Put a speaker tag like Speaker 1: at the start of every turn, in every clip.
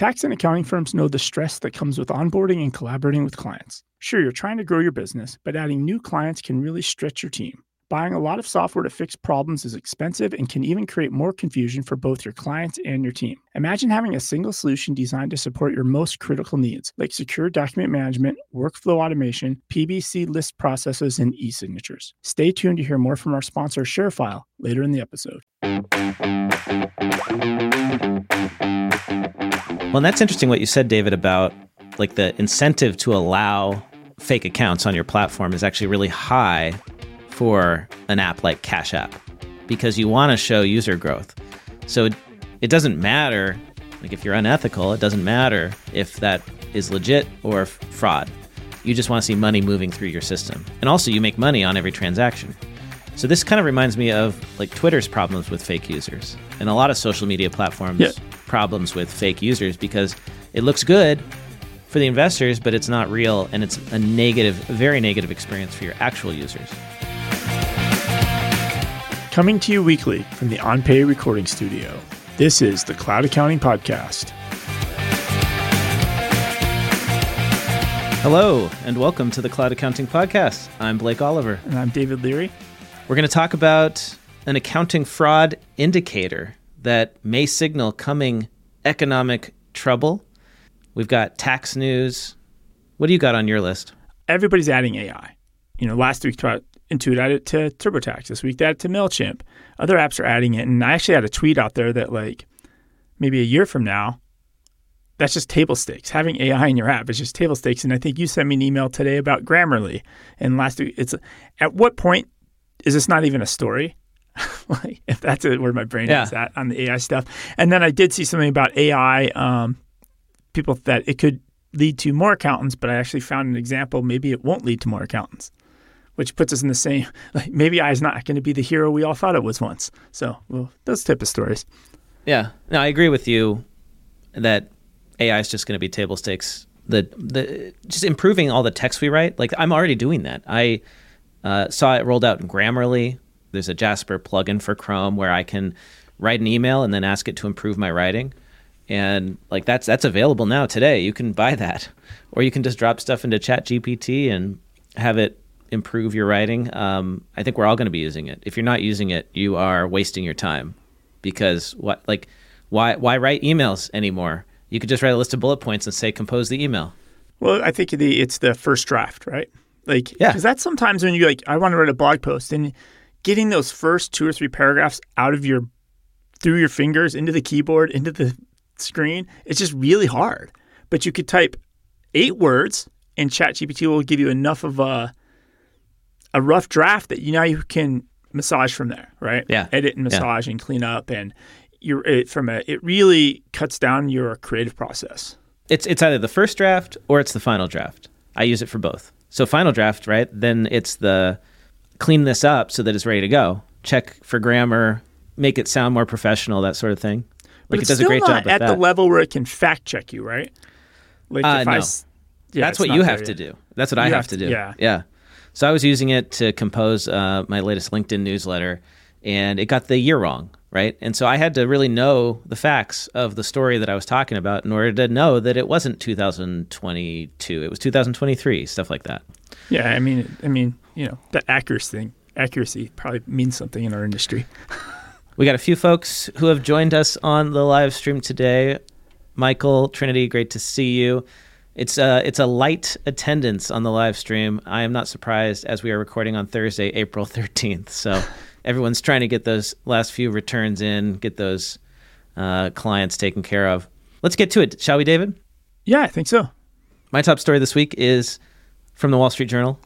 Speaker 1: Tax and accounting firms know the stress that comes with onboarding and collaborating with clients. Sure, you're trying to grow your business, but adding new clients can really stretch your team. Buying a lot of software to fix problems is expensive and can even create more confusion for both your clients and your team. Imagine having a single solution designed to support your most critical needs, like secure document management, workflow automation, PBC list processes, and e signatures. Stay tuned to hear more from our sponsor, ShareFile, later in the episode.
Speaker 2: Well, that's interesting what you said, David, about like the incentive to allow fake accounts on your platform is actually really high for an app like Cash App because you want to show user growth. So it, it doesn't matter, like if you're unethical, it doesn't matter if that is legit or f- fraud. You just want to see money moving through your system. And also, you make money on every transaction. So this kind of reminds me of like Twitter's problems with fake users and a lot of social media platforms
Speaker 1: Yeah.
Speaker 2: problems with fake users because it looks good for the investors, but it's not real and it's a negative, very negative experience for your actual users.
Speaker 1: Coming to you weekly from the OnPay recording studio, this is the Cloud Accounting Podcast.
Speaker 2: Hello, and welcome to the Cloud Accounting Podcast. I'm Blake Oliver.
Speaker 1: And I'm David Leary.
Speaker 2: We're going to talk about an accounting fraud indicator that may signal coming economic trouble. We've got tax news. What do you got on your list?
Speaker 1: Everybody's adding AI. You know, last week Intuit added it to TurboTax. This week they added to MailChimp. Other apps are adding it. And I actually had a tweet out there that like maybe a year from now, that's just table stakes. Having AI in your app is just table stakes. And I think you sent me an email today about Grammarly. And last week, it's at what point is this not even a story? like if that's where my brain
Speaker 2: Yeah.
Speaker 1: is at on the AI stuff. And then I did see something about AI, um, people that it could lead to more accountants, but I actually found an example. Maybe it won't lead to more accountants, which puts us in the same. Like maybe AI is not going to be the hero we all thought it was once. So, well, those type of stories.
Speaker 2: Yeah, no, I agree with you that AI is just going to be table stakes. The the just improving all the text we write. Like I'm already doing that. I uh, saw it rolled out in Grammarly. There's a Jasper plugin for Chrome where I can write an email and then ask it to improve my writing. And like that's that's available now today. You can buy that, or you can just drop stuff into Chat GPT and have it improve your writing. Um, I think we're all going to be using it. If you're not using it, you are wasting your time because what like why why write emails anymore? You could just write a list of bullet points and say compose the email.
Speaker 1: Well, I think the it's the first draft, right? Like,
Speaker 2: Yeah.
Speaker 1: because that's sometimes when you like, I want to write a blog post, and getting those first two or three paragraphs out of your through your fingers into the keyboard into the screen, it's just really hard. But you could type eight words, and ChatGPT will give you enough of a a rough draft that you now you can massage from there, right?
Speaker 2: Yeah.
Speaker 1: edit and
Speaker 2: Yeah.
Speaker 1: massage and clean up, and you're it, from a it really cuts down your creative process.
Speaker 2: It's it's either the first draft or it's the final draft. I use it for both. So final draft, right? Then it's the clean this up so that it's ready to go. Check for grammar, make it sound more professional, that sort of thing.
Speaker 1: But
Speaker 2: Like it does a great job
Speaker 1: at
Speaker 2: that.
Speaker 1: the level where it can fact check you, right? Like
Speaker 2: Uh,
Speaker 1: I
Speaker 2: no.
Speaker 1: s- yeah,
Speaker 2: That's what you
Speaker 1: there
Speaker 2: have to do. That's what I
Speaker 1: You
Speaker 2: have,
Speaker 1: have
Speaker 2: to
Speaker 1: to-
Speaker 2: do.
Speaker 1: yeah.
Speaker 2: Yeah. So I was using it to compose uh, my latest LinkedIn newsletter, and it got the year wrong, right? And so I had to really know the facts of the story that I was talking about in order to know that it wasn't 2022. It was 2023, stuff like that.
Speaker 1: Yeah, I mean, I mean, you know, that accuracy thing, accuracy probably means something in our industry.
Speaker 2: We got a few folks who have joined us on the live stream today. Michael, Trinity, great to see you. It's a, it's a light attendance on the live stream. I am not surprised as we are recording on Thursday, April 13th. So everyone's trying to get those last few returns in, get those uh, clients taken care of. Let's get to it, shall we, David?
Speaker 1: Yeah, I think so.
Speaker 2: My top story this week is from the Wall Street Journal.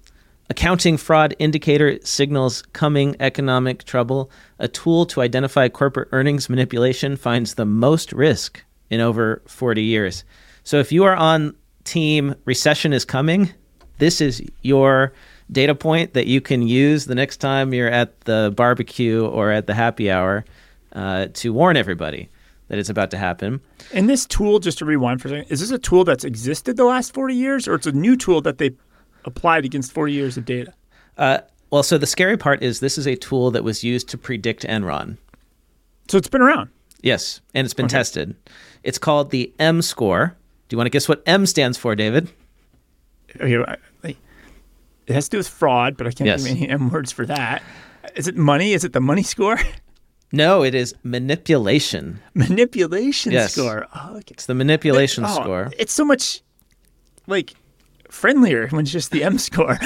Speaker 2: Accounting fraud indicator signals coming economic trouble. A tool to identify corporate earnings manipulation finds the most risk in over 40 years. So if you are on team recession is coming, this is your data point that you can use the next time you're at the barbecue or at the happy hour uh, to warn everybody that it's about to happen.
Speaker 1: And this tool, just to rewind for a second, is this a tool that's existed the last 40 years or it's a new tool that they applied against 40 years of data?
Speaker 2: Uh, well, so the scary part is this is a tool that was used to predict Enron.
Speaker 1: So it's been around.
Speaker 2: Yes, and it's been okay. tested. It's called the M score. Do you want to guess what M stands for, David?
Speaker 1: It has to do with fraud, but I can't yes. think of any M words for that. Is it money? Is it the money score?
Speaker 2: No, it is manipulation.
Speaker 1: Manipulation yes. score.
Speaker 2: Oh, okay. It's the manipulation but, oh, score.
Speaker 1: It's so much like friendlier when it's just the M score.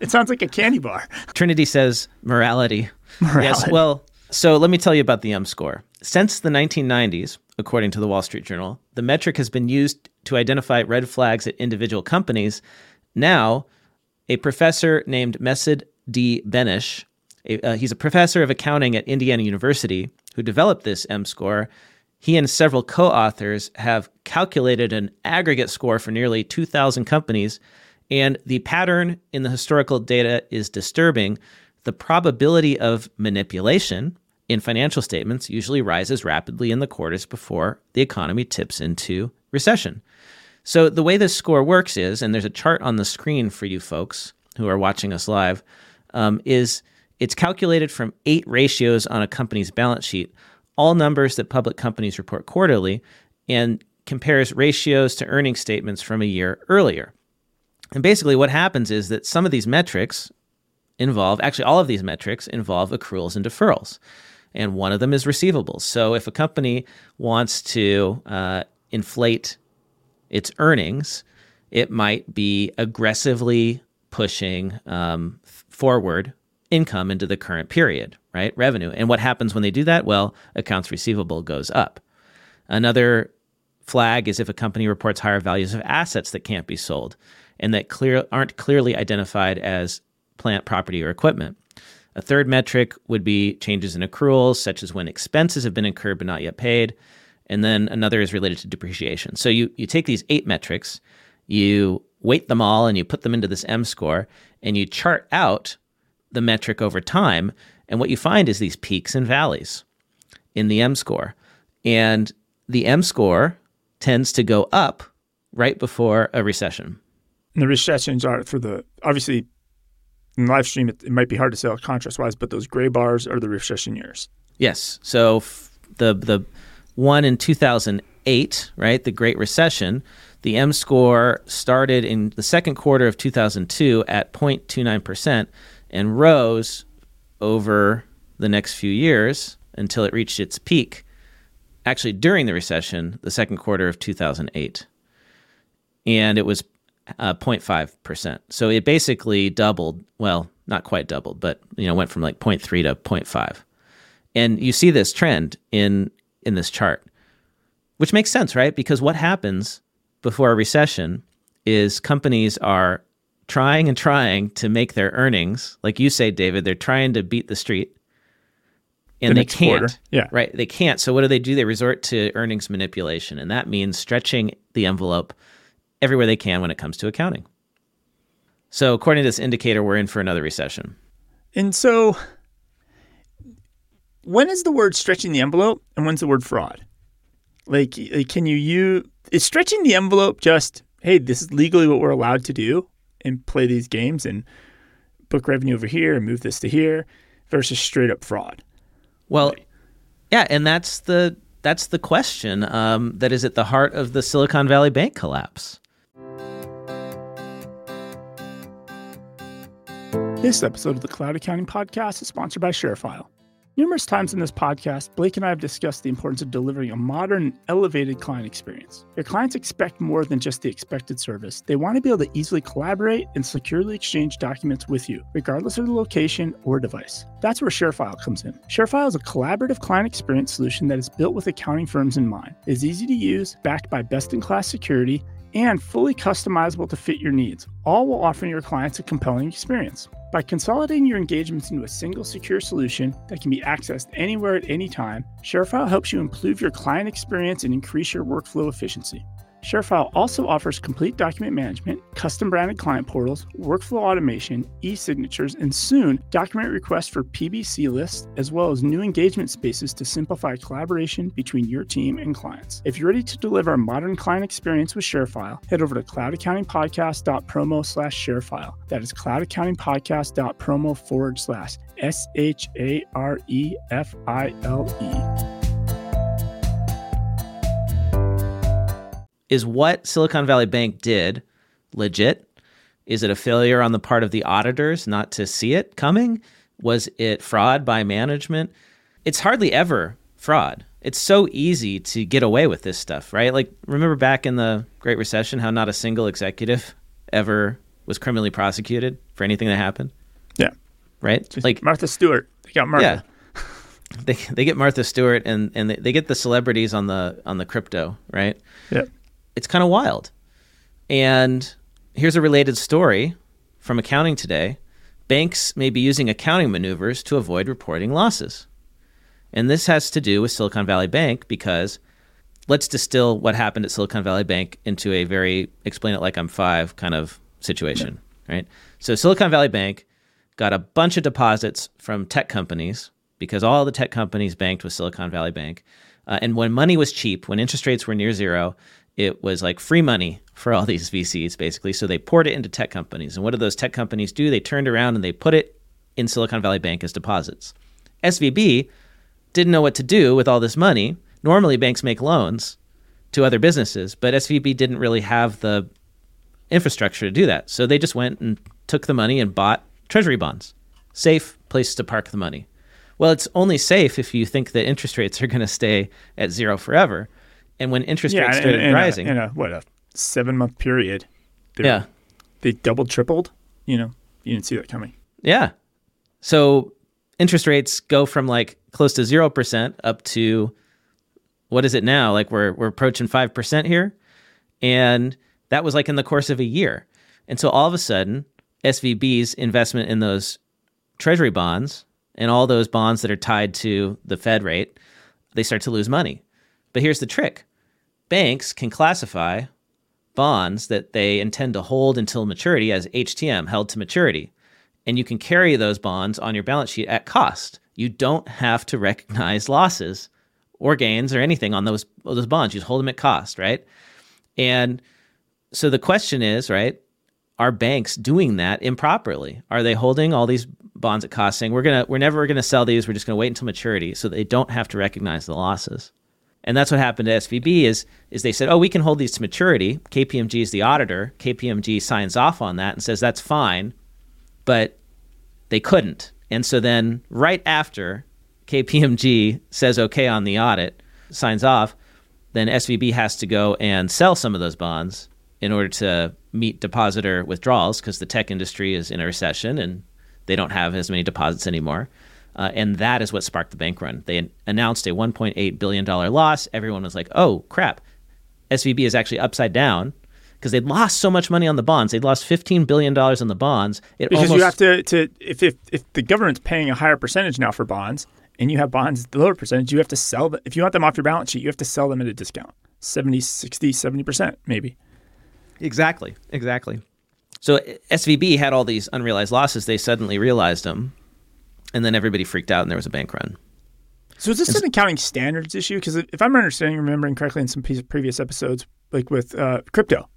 Speaker 1: it sounds like a candy bar.
Speaker 2: Trinity says morality. Morality. Yes. Well, so let me tell you about the M score. Since the 1990s, according to the Wall Street Journal, the metric has been used to identify red flags at individual companies. Now, a professor named Messod D. Beneish, a, uh, he's a professor of accounting at Indiana University who developed this M score. He and several co authors have calculated an aggregate score for nearly 2,000 companies, and the pattern in the historical data is disturbing. The probability of manipulation in financial statements usually rises rapidly in the quarters before the economy tips into recession. So, the way this score works is, and there's a chart on the screen for you folks who are watching us live, um, is it's calculated from eight ratios on a company's balance sheet, all numbers that public companies report quarterly, and compares ratios to earnings statements from a year earlier. And basically, what happens is that some of these metrics involve, actually, all of these metrics involve accruals and deferrals. And one of them is receivables. So if a company wants to uh, inflate its earnings, it might be aggressively pushing um, forward income into the current period, right? Revenue. And what happens when they do that? Well, accounts receivable goes up. Another flag is if a company reports higher values of assets that can't be sold and that clear aren't clearly identified as plant, property, or equipment. A third metric would be changes in accruals, such as when expenses have been incurred but not yet paid. And then another is related to depreciation. So you, you take these eight metrics, you weight them all, and you put them into this M score, and you chart out the metric over time. And what you find is these peaks and valleys in the M score. And the M score tends to go up right before a recession.
Speaker 1: And the recessions are for the obviously in live stream, it, it might be hard to sell contrast wise, but those gray bars are the recession years.
Speaker 2: Yes. So f- the the one in 2008, right, the Great Recession, the M score started in the second quarter of 2002 at 0.29 percent and rose over the next few years until it reached its peak, actually during the recession, the second quarter of 2008. And it was uh, 0.5%. So it basically doubled, well, not quite doubled, but you know, went from like 0.3 to 0.5. And you see this trend in in this chart, which makes sense, right? Because what happens before a recession is companies are trying and trying to make their earnings. Like you say, David, they're trying to beat the street. And the they can't. Quarter.
Speaker 1: Yeah.
Speaker 2: Right. They can't. So what do they do? They resort to earnings manipulation. And that means stretching the envelope everywhere they can when it comes to accounting. So according to this indicator, we're in for another recession.
Speaker 1: And so when is the word stretching the envelope and when's the word fraud? Like, can you use is stretching the envelope just, hey, this is legally what we're allowed to do? and play these games and book revenue over here and move this to here versus straight up fraud.
Speaker 2: Well, yeah, and that's the that's the question um, that is at the heart of the Silicon Valley Bank collapse.
Speaker 1: This episode of the Cloud Accounting Podcast is sponsored by ShareFile. Numerous times in this podcast, Blake and I have discussed the importance of delivering a modern elevated client experience. Your clients expect more than just the expected service. They want to be able to easily collaborate and securely exchange documents with you, regardless of the location or device. That's where ShareFile comes in. ShareFile is a collaborative client experience solution that is built with accounting firms in mind. It is easy to use, backed by best in class security, and fully customizable to fit your needs, all while offering your clients a compelling experience. By consolidating your engagements into a single secure solution that can be accessed anywhere at any time, ShareFile helps you improve your client experience and increase your workflow efficiency. ShareFile also offers complete document management, custom branded client portals, workflow automation, e signatures, and soon document requests for PBC lists, as well as new engagement spaces to simplify collaboration between your team and clients. If you're ready to deliver a modern client experience with ShareFile, head over to cloudaccountingpodcast.promo slash ShareFile. That is cloudaccountingpodcast.promo forward slash S H A R E F I L E.
Speaker 2: is what Silicon Valley Bank did legit? Is it a failure on the part of the auditors not to see it coming? Was it fraud by management? It's hardly ever fraud. It's so easy to get away with this stuff, right? Like, remember back in the Great Recession how not a single executive ever was criminally prosecuted for anything that happened?
Speaker 1: Yeah.
Speaker 2: Right?
Speaker 1: Just like Martha Stewart. They got Martha.
Speaker 2: Yeah. They, they get Martha Stewart and, and they, they get the celebrities on the on the crypto, right?
Speaker 1: Yeah.
Speaker 2: It's kind of wild. And here's a related story from accounting today. Banks may be using accounting maneuvers to avoid reporting losses. And this has to do with Silicon Valley Bank because let's distill what happened at Silicon Valley Bank into a very explain it like I'm five kind of situation, right? So Silicon Valley Bank got a bunch of deposits from tech companies because all the tech companies banked with Silicon Valley Bank. Uh, and when money was cheap, when interest rates were near zero, it was like free money for all these VCs, basically. So they poured it into tech companies. And what did those tech companies do? They turned around and they put it in Silicon Valley Bank as deposits. SVB didn't know what to do with all this money. Normally, banks make loans to other businesses, but SVB didn't really have the infrastructure to do that. So they just went and took the money and bought treasury bonds. Safe place to park the money. Well, it's only safe if you think that interest rates are going to stay at zero forever. And when interest
Speaker 1: Yeah.
Speaker 2: rates started
Speaker 1: in, uh,
Speaker 2: rising,
Speaker 1: a, in a what a seven month period. they-
Speaker 2: yeah,
Speaker 1: They doubled, tripled. You know, you didn't see that coming.
Speaker 2: yeah. So interest rates go from like close to zero percent up to what is it now? Like we're we're approaching five percent here, and that was like in the course of a year. And so all of a sudden, SVB's investment in those treasury bonds and all those bonds that are tied to the Fed rate, they start to lose money. But here's the trick banks can classify bonds that they intend to hold until maturity as HTM, held to maturity. And you can carry those bonds on your balance sheet at cost. You don't have to recognize losses or gains or anything on those, those bonds. You just hold them at cost, right? And so the question is, right, are banks doing that improperly? Are they holding all these bonds at cost saying we're gonna we're never gonna sell these, we're just gonna wait until maturity so they don't have to recognize the losses? And that's what happened to SVB is is they said, Oh, we can hold these to maturity. KPMG is the auditor. KPMG signs off on that and says that's fine, but they couldn't. And so then right after KPMG says okay on the audit, signs off, then SVB has to go and sell some of those bonds in order to meet depositor withdrawals because the tech industry is in a recession and they don't have as many deposits anymore. Uh, and that is what sparked the bank run. They announced a $1.8 billion loss. Everyone was like, oh, crap. SVB is actually upside down because they'd lost so much money on the bonds. They'd lost $15 billion on the bonds. It
Speaker 1: Because
Speaker 2: almost,
Speaker 1: you have to, to if, if if the government's paying a higher percentage now for bonds and you have bonds at the lower percentage, you have to sell them. If you want them off your balance sheet, you have to sell them at a discount 70, 60, 70%, maybe.
Speaker 2: Exactly. Exactly. So SVB had all these unrealized losses. They suddenly realized them. And then everybody freaked out and there was a bank run.
Speaker 1: So is this an accounting standards issue? Because if I'm understanding, remembering correctly in some previous episodes, like with uh, crypto,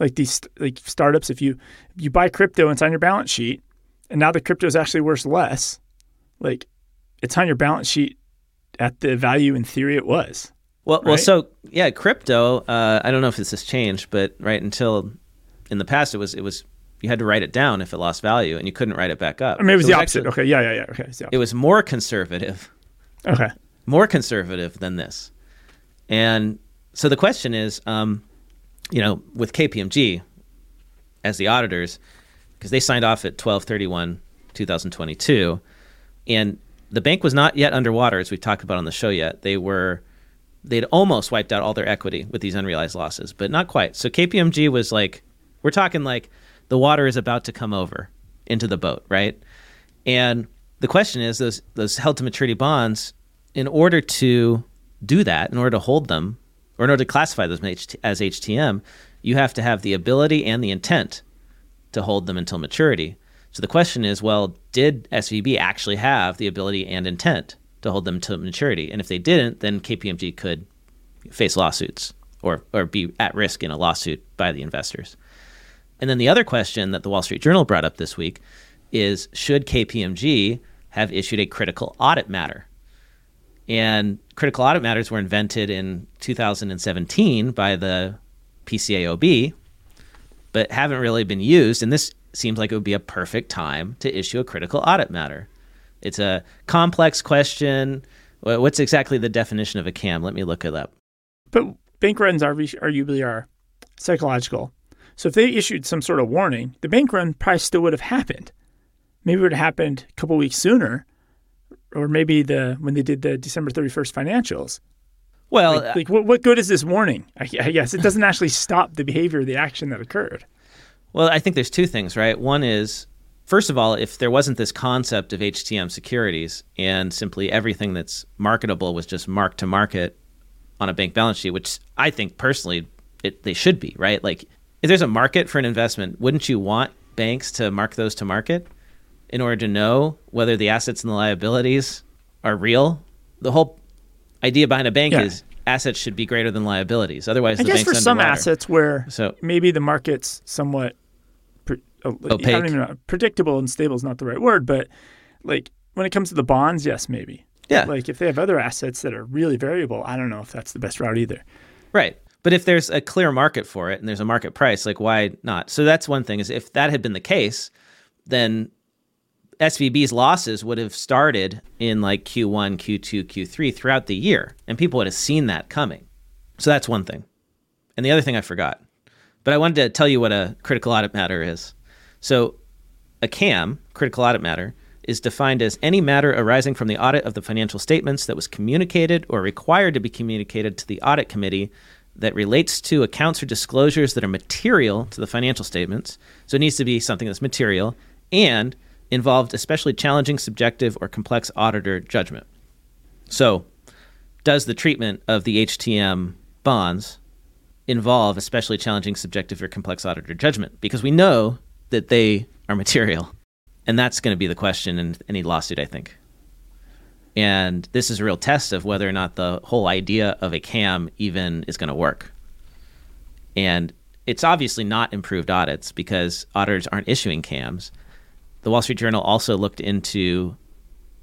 Speaker 1: like these like startups, if you you buy crypto and it's on your balance sheet, and now the crypto is actually worth less, like it's on your balance sheet at the value in theory it was.
Speaker 2: Well, well, so yeah, crypto. Uh, I don't know if this has changed, but right until in the past, it was it was you had to write it down if it lost value, and you couldn't write it back up.
Speaker 1: Or maybe it was
Speaker 2: So
Speaker 1: the opposite.
Speaker 2: actually-
Speaker 1: okay, yeah, yeah, yeah. Okay, the
Speaker 2: It was more conservative,
Speaker 1: okay.
Speaker 2: more conservative than this, and so the question is, um, you know, with KPMG as the auditors, because they signed off at twelve thirty one, two thousand twenty two, and the bank was not yet underwater as we've talked about on the show yet. They were they'd almost wiped out all their equity with these unrealized losses, but not quite. So KPMG was like, we're talking like the water is about to come over into the boat, right? And the question is those those held to maturity bonds, in order to do that, in order to hold them, or in order to classify them as HTM, you have to have the ability and the intent to hold them until maturity. So the question is, well, did SVB actually have the ability and intent to hold them to maturity? And if they didn't, then KPMG could face lawsuits or or be at risk in a lawsuit by the investors. And then the other question that the Wall Street Journal brought up this week is should KPMG have issued a critical audit matter? And critical audit matters were invented in 2017 by the PCAOB, but haven't really been used. And this seems like it would be a perfect time to issue a critical audit matter. It's a complex question. What's exactly the definition of a CAM? Let me look it up.
Speaker 1: But bank runs are arguably are psychological. So if they issued some sort of warning, the bank run probably still would have happened. Maybe it would have happened a couple weeks sooner, or maybe the when they did the December thirty first financials.
Speaker 2: Well,
Speaker 1: like, like what, what good is this warning? I, I guess it doesn't actually stop the behavior, the action that occurred.
Speaker 2: Well, I think there's two things, right? One is, first of all, if there wasn't this concept of HTM securities and simply everything that's marketable was just marked to market on a bank balance sheet, which I think personally it, they should be, right? Like if there's a market for an investment, wouldn't you want banks to mark those to market in order to know whether the assets and the liabilities are real? The whole idea behind a bank yeah. is assets should be greater than liabilities. Otherwise,
Speaker 1: I guess
Speaker 2: for
Speaker 1: some assets where so maybe the market's somewhat pre- uh,
Speaker 2: opaque. I don't even know,
Speaker 1: predictable and stable is not the right word, but like when it comes to the bonds, yes, maybe.
Speaker 2: Yeah.
Speaker 1: Like if they have other assets that are really variable, I don't know if that's the best route either.
Speaker 2: Right. But if there's a clear market for it and there's a market price, like why not? So that's one thing is if that had been the case, then SVB's losses would have started in like Q1, Q2, Q3 throughout the year, and people would have seen that coming. So that's one thing. And the other thing I forgot, but I wanted to tell you what a critical audit matter is. So a CAM, critical audit matter, is defined as any matter arising from the audit of the financial statements that was communicated or required to be communicated to the audit committee that relates to accounts or disclosures that are material to the financial statements. So it needs to be something that's material and involved especially challenging, subjective, or complex auditor judgment. So, does the treatment of the HTM bonds involve especially challenging, subjective, or complex auditor judgment? Because we know that they are material. And that's going to be the question in any lawsuit, I think. And this is a real test of whether or not the whole idea of a CAM even is going to work. And it's obviously not improved audits because auditors aren't issuing CAMs the Wall Street Journal also looked into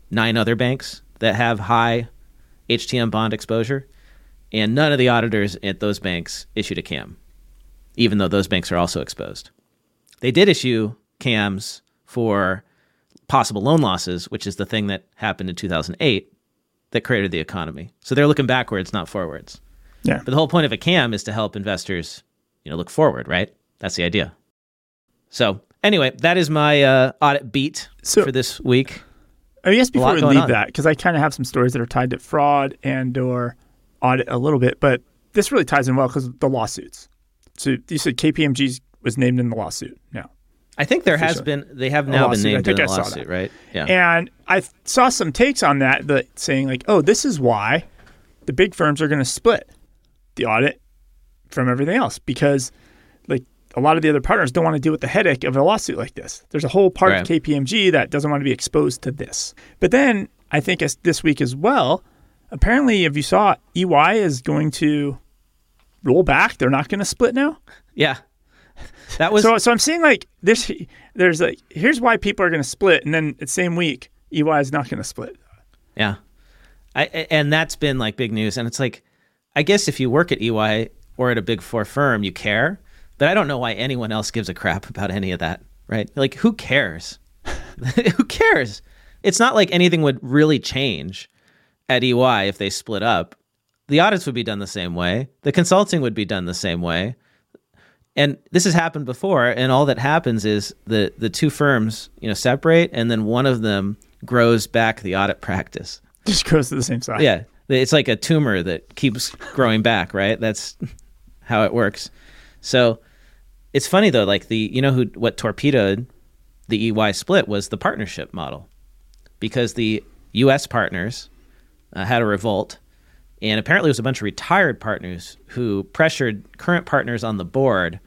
Speaker 2: nine other banks that have high HTM bond exposure, and none of the auditors at those banks issued a CAM, even though those banks are also exposed. They did issue CAMs for possible loan losses, which is the thing that happened in 2008 that created the economy. So they're looking backwards, not forwards.
Speaker 1: Yeah.
Speaker 2: But the whole point of a CAM is to help investors, you know, look forward, right? That's the idea. So Anyway, that is my uh, audit beat so, for this week.
Speaker 1: I guess before we leave on. that, because I kind of have some stories that are tied to fraud and or audit a little bit, but this really ties in well because the lawsuits. So you said KPMG was named in the lawsuit now.
Speaker 2: I think there has been. They have now been named in the lawsuit, right?
Speaker 1: Yeah. And I saw some takes on that that saying like, "Oh, this is why the big firms are going to split the audit from everything else because like a lot of the other partners don't want to deal with the headache of a lawsuit like this. There's a whole part right. of KPMG that doesn't want to be exposed to this. But then I think as this week as well, apparently, if you saw EY is going to roll back, they're not going to split now.
Speaker 2: Yeah, that was
Speaker 1: so. So I'm seeing like this. There's like here's why people are going to split, and then the same week EY is not going to split.
Speaker 2: Yeah, I and that's been like big news, and it's like I guess if you work at EY or at a big four firm, you care but I don't know why anyone else gives a crap about any of that, right? Like, who cares? who cares? It's not like anything would really change at EY if they split up. The audits would be done the same way, the consulting would be done the same way. And this has happened before, and all that happens is the the two firms, you know, separate, and then one of them grows back the audit practice.
Speaker 1: Just grows to the same size.
Speaker 2: Yeah, it's like a tumor that keeps growing back, right? That's how it works. So it's funny though, like the you know who what torpedoed the EY split was the partnership model, because the U.S. partners uh, had a revolt, and apparently it was a bunch of retired partners who pressured current partners on the board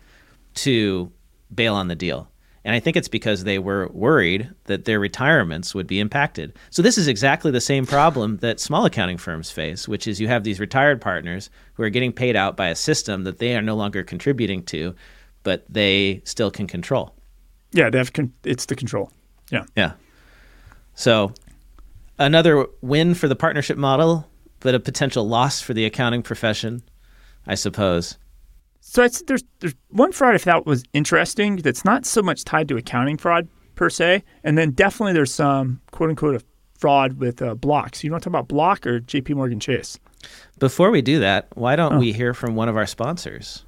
Speaker 2: to bail on the deal. And I think it's because they were worried that their retirements would be impacted. So this is exactly the same problem that small accounting firms face, which is you have these retired partners who are getting paid out by a system that they are no longer contributing to but they still can control.
Speaker 1: Yeah, they have. Con- it's the control. Yeah.
Speaker 2: Yeah. So another win for the partnership model, but a potential loss for the accounting profession, I suppose.
Speaker 1: So it's, there's there's one fraud I thought was interesting that's not so much tied to accounting fraud per se, and then definitely there's some quote unquote fraud with uh, blocks. You want to talk about Block or J.P. Morgan Chase?
Speaker 2: Before we do that, why don't oh. we hear from one of our sponsors?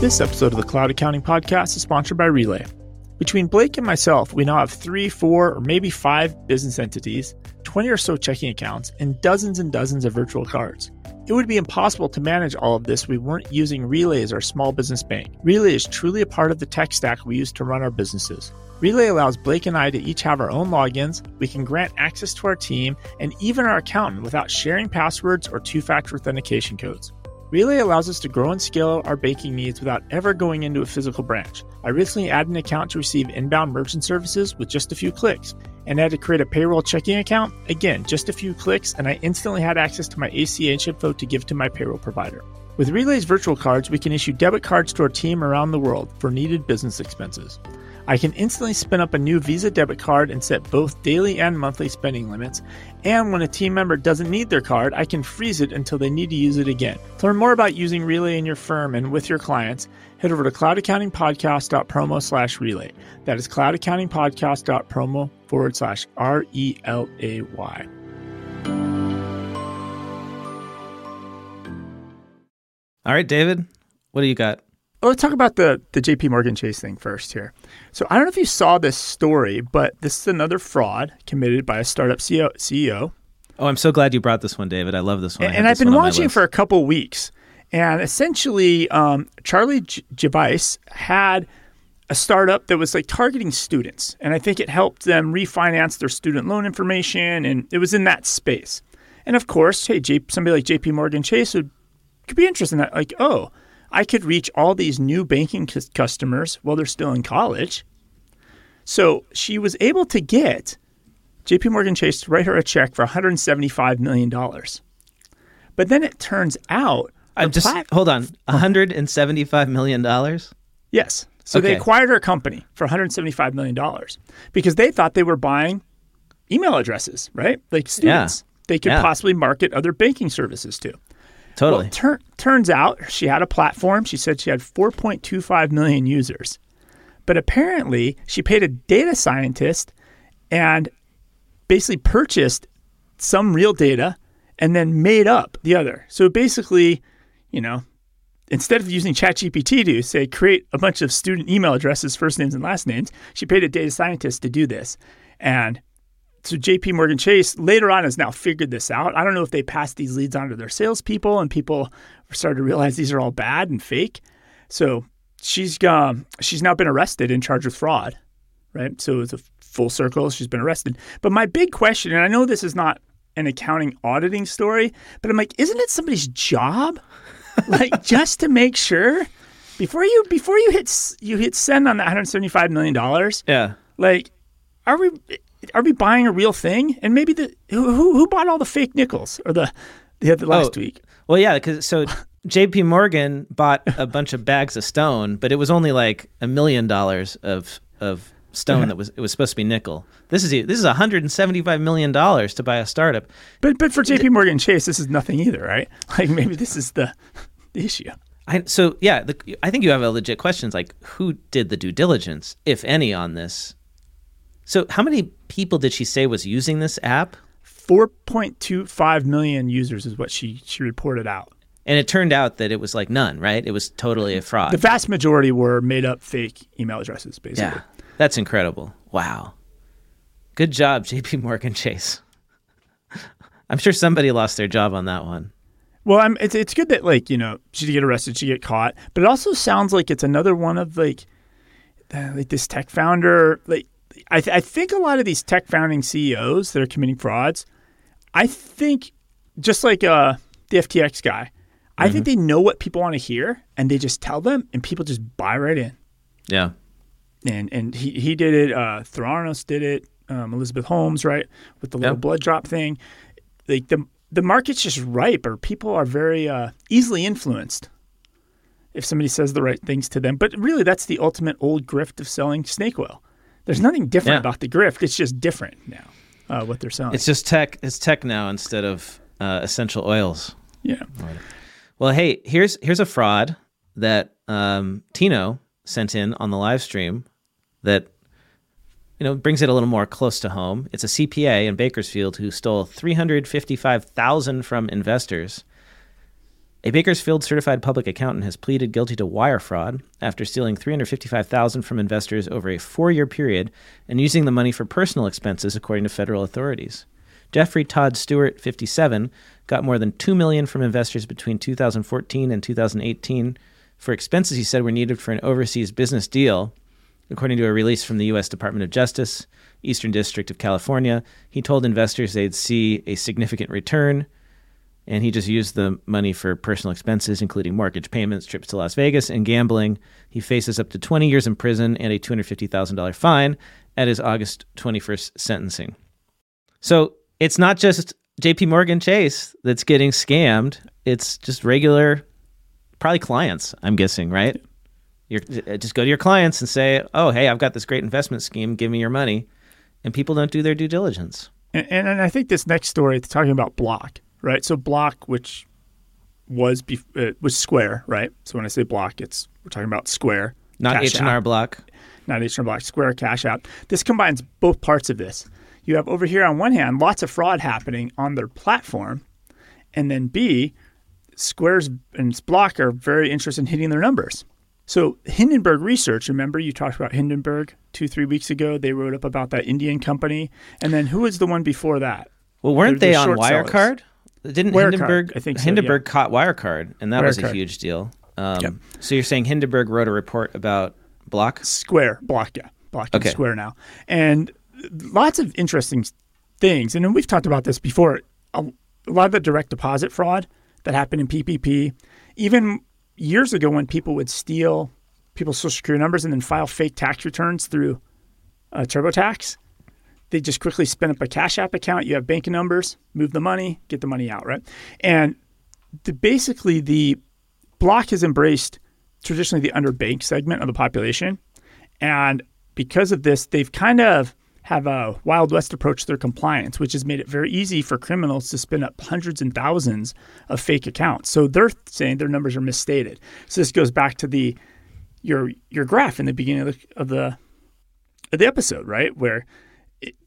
Speaker 1: This episode of the Cloud Accounting Podcast is sponsored by Relay. Between Blake and myself, we now have three, four, or maybe five business entities, 20 or so checking accounts, and dozens and dozens of virtual cards. It would be impossible to manage all of this if we weren't using Relay as our small business bank. Relay is truly a part of the tech stack we use to run our businesses. Relay allows Blake and I to each have our own logins, we can grant access to our team, and even our accountant without sharing passwords or two factor authentication codes. Relay allows us to grow and scale our banking needs without ever going into a physical branch. I recently added an account to receive inbound merchant services with just a few clicks, and I had to create a payroll checking account. Again, just a few clicks, and I instantly had access to my ACH info to give to my payroll provider. With Relay's virtual cards, we can issue debit cards to our team around the world for needed business expenses. I can instantly spin up a new Visa debit card and set both daily and monthly spending limits. And when a team member doesn't need their card, I can freeze it until they need to use it again. To learn more about using Relay in your firm and with your clients, head over to cloudaccountingpodcast.promo slash relay. That is cloudaccountingpodcast.promo forward slash R E L A Y.
Speaker 2: All right, David, what do you got?
Speaker 1: Let's talk about the the J.P. Morgan Chase thing first here. So I don't know if you saw this story, but this is another fraud committed by a startup CEO. CEO.
Speaker 2: Oh, I'm so glad you brought this one, David. I love this one.
Speaker 1: And, and I've been watching for a couple weeks. And essentially, um, Charlie Javice had a startup that was like targeting students, and I think it helped them refinance their student loan information, and it was in that space. And of course, hey, J- somebody like J.P. Morgan Chase would could be interested in that. Like, oh, I could reach all these new banking c- customers while they're still in college. So she was able to get JP Morgan Chase to write her a check for $175 million. But then it turns out.
Speaker 2: I'm just, plat- hold on, $175 million?
Speaker 1: Yes. So okay. they acquired her company for $175 million because they thought they were buying email addresses, right? Like students. Yeah. They could yeah. possibly market other banking services to.
Speaker 2: Totally.
Speaker 1: Well, tur- turns out she had a platform. She said she had 4.25 million users. But apparently, she paid a data scientist and basically purchased some real data and then made up the other. So basically, you know, instead of using ChatGPT to say create a bunch of student email addresses, first names and last names, she paid a data scientist to do this. And so JP Morgan Chase later on has now figured this out. I don't know if they passed these leads on to their salespeople and people started to realize these are all bad and fake. So she's um, she's now been arrested and charged with fraud, right? So it's a full circle. She's been arrested. But my big question, and I know this is not an accounting auditing story, but I'm like, isn't it somebody's job, like just to make sure before you before you hit you hit send on that 175 million dollars?
Speaker 2: Yeah.
Speaker 1: Like, are we? Are we buying a real thing? And maybe the who who bought all the fake nickels or the the, the last oh, week?
Speaker 2: Well, yeah, because so J.P. Morgan bought a bunch of bags of stone, but it was only like a million dollars of of stone yeah. that was it was supposed to be nickel. This is this is 175 million dollars to buy a startup.
Speaker 1: But but for J.P. Morgan Chase, this is nothing either, right? Like maybe this is the, the issue.
Speaker 2: I, so yeah, the, I think you have a legit questions like who did the due diligence, if any, on this so, how many people did she say was using this app?
Speaker 1: 4.25 million users is what she she reported out.
Speaker 2: And it turned out that it was like none, right? It was totally a fraud.
Speaker 1: The vast majority were made up fake email addresses, basically.
Speaker 2: Yeah. That's incredible. Wow. Good job, JP Morgan Chase. I'm sure somebody lost their job on that one.
Speaker 1: Well, I'm, it's it's good that like you know she get arrested, she get caught, but it also sounds like it's another one of like like this tech founder like I, th- I think a lot of these tech founding CEOs that are committing frauds, I think just like uh, the FTX guy, mm-hmm. I think mm-hmm. they know what people want to hear and they just tell them and people just buy right in.
Speaker 2: Yeah.
Speaker 1: And and he, he did it. Uh, Theranos did it. Um, Elizabeth Holmes, right, with the little blood drop thing. Like the the market's just ripe, or people are very uh, easily influenced if somebody says the right things to them. But really, that's the ultimate old grift of selling snake oil. There's nothing different yeah. about the grift. It's just different now. Uh, what they're selling.
Speaker 2: It's just tech. It's tech now instead of uh, essential oils.
Speaker 1: Yeah.
Speaker 2: Well, hey, here's here's a fraud that um, Tino sent in on the live stream that you know brings it a little more close to home. It's a CPA in Bakersfield who stole three hundred fifty-five thousand from investors. A Bakersfield certified public accountant has pleaded guilty to wire fraud after stealing 355,000 from investors over a 4-year period and using the money for personal expenses according to federal authorities. Jeffrey Todd Stewart, 57, got more than 2 million from investors between 2014 and 2018 for expenses he said were needed for an overseas business deal. According to a release from the US Department of Justice, Eastern District of California, he told investors they'd see a significant return and he just used the money for personal expenses, including mortgage payments, trips to Las Vegas, and gambling. He faces up to 20 years in prison and a $250,000 fine at his August 21st sentencing. So it's not just JP Morgan Chase that's getting scammed, it's just regular, probably clients, I'm guessing, right? You're, uh, just go to your clients and say, oh, hey, I've got this great investment scheme, give me your money. And people don't do their due diligence.
Speaker 1: And, and, and I think this next story, it's talking about Block right? So Block, which was bef- uh, was Square, right? So when I say Block, it's we're talking about Square,
Speaker 2: not H and R Block,
Speaker 1: not H and R Block, Square Cash App. This combines both parts of this. You have over here on one hand lots of fraud happening on their platform, and then B, Square's and Block are very interested in hitting their numbers. So Hindenburg Research, remember you talked about Hindenburg two, three weeks ago. They wrote up about that Indian company, and then who was the one before that?
Speaker 2: Well, weren't they're, they're they on Wirecard? Sellers. Didn't Wirecard, Hindenburg?
Speaker 1: I think so,
Speaker 2: Hindenburg
Speaker 1: yeah.
Speaker 2: caught Wirecard, and that Wirecard. was a huge deal. Um, yep. So you're saying Hindenburg wrote a report about Block?
Speaker 1: Square, Block, yeah, Block okay. Square now, and lots of interesting things. And we've talked about this before. A, a lot of the direct deposit fraud that happened in PPP, even years ago when people would steal people's social security numbers and then file fake tax returns through uh, TurboTax they just quickly spin up a Cash App account. You have bank numbers, move the money, get the money out, right? And the, basically, the block has embraced traditionally the underbanked segment of the population. And because of this, they've kind of have a Wild West approach to their compliance, which has made it very easy for criminals to spin up hundreds and thousands of fake accounts. So they're saying their numbers are misstated. So this goes back to the your your graph in the beginning of the of the, of the episode, right? Where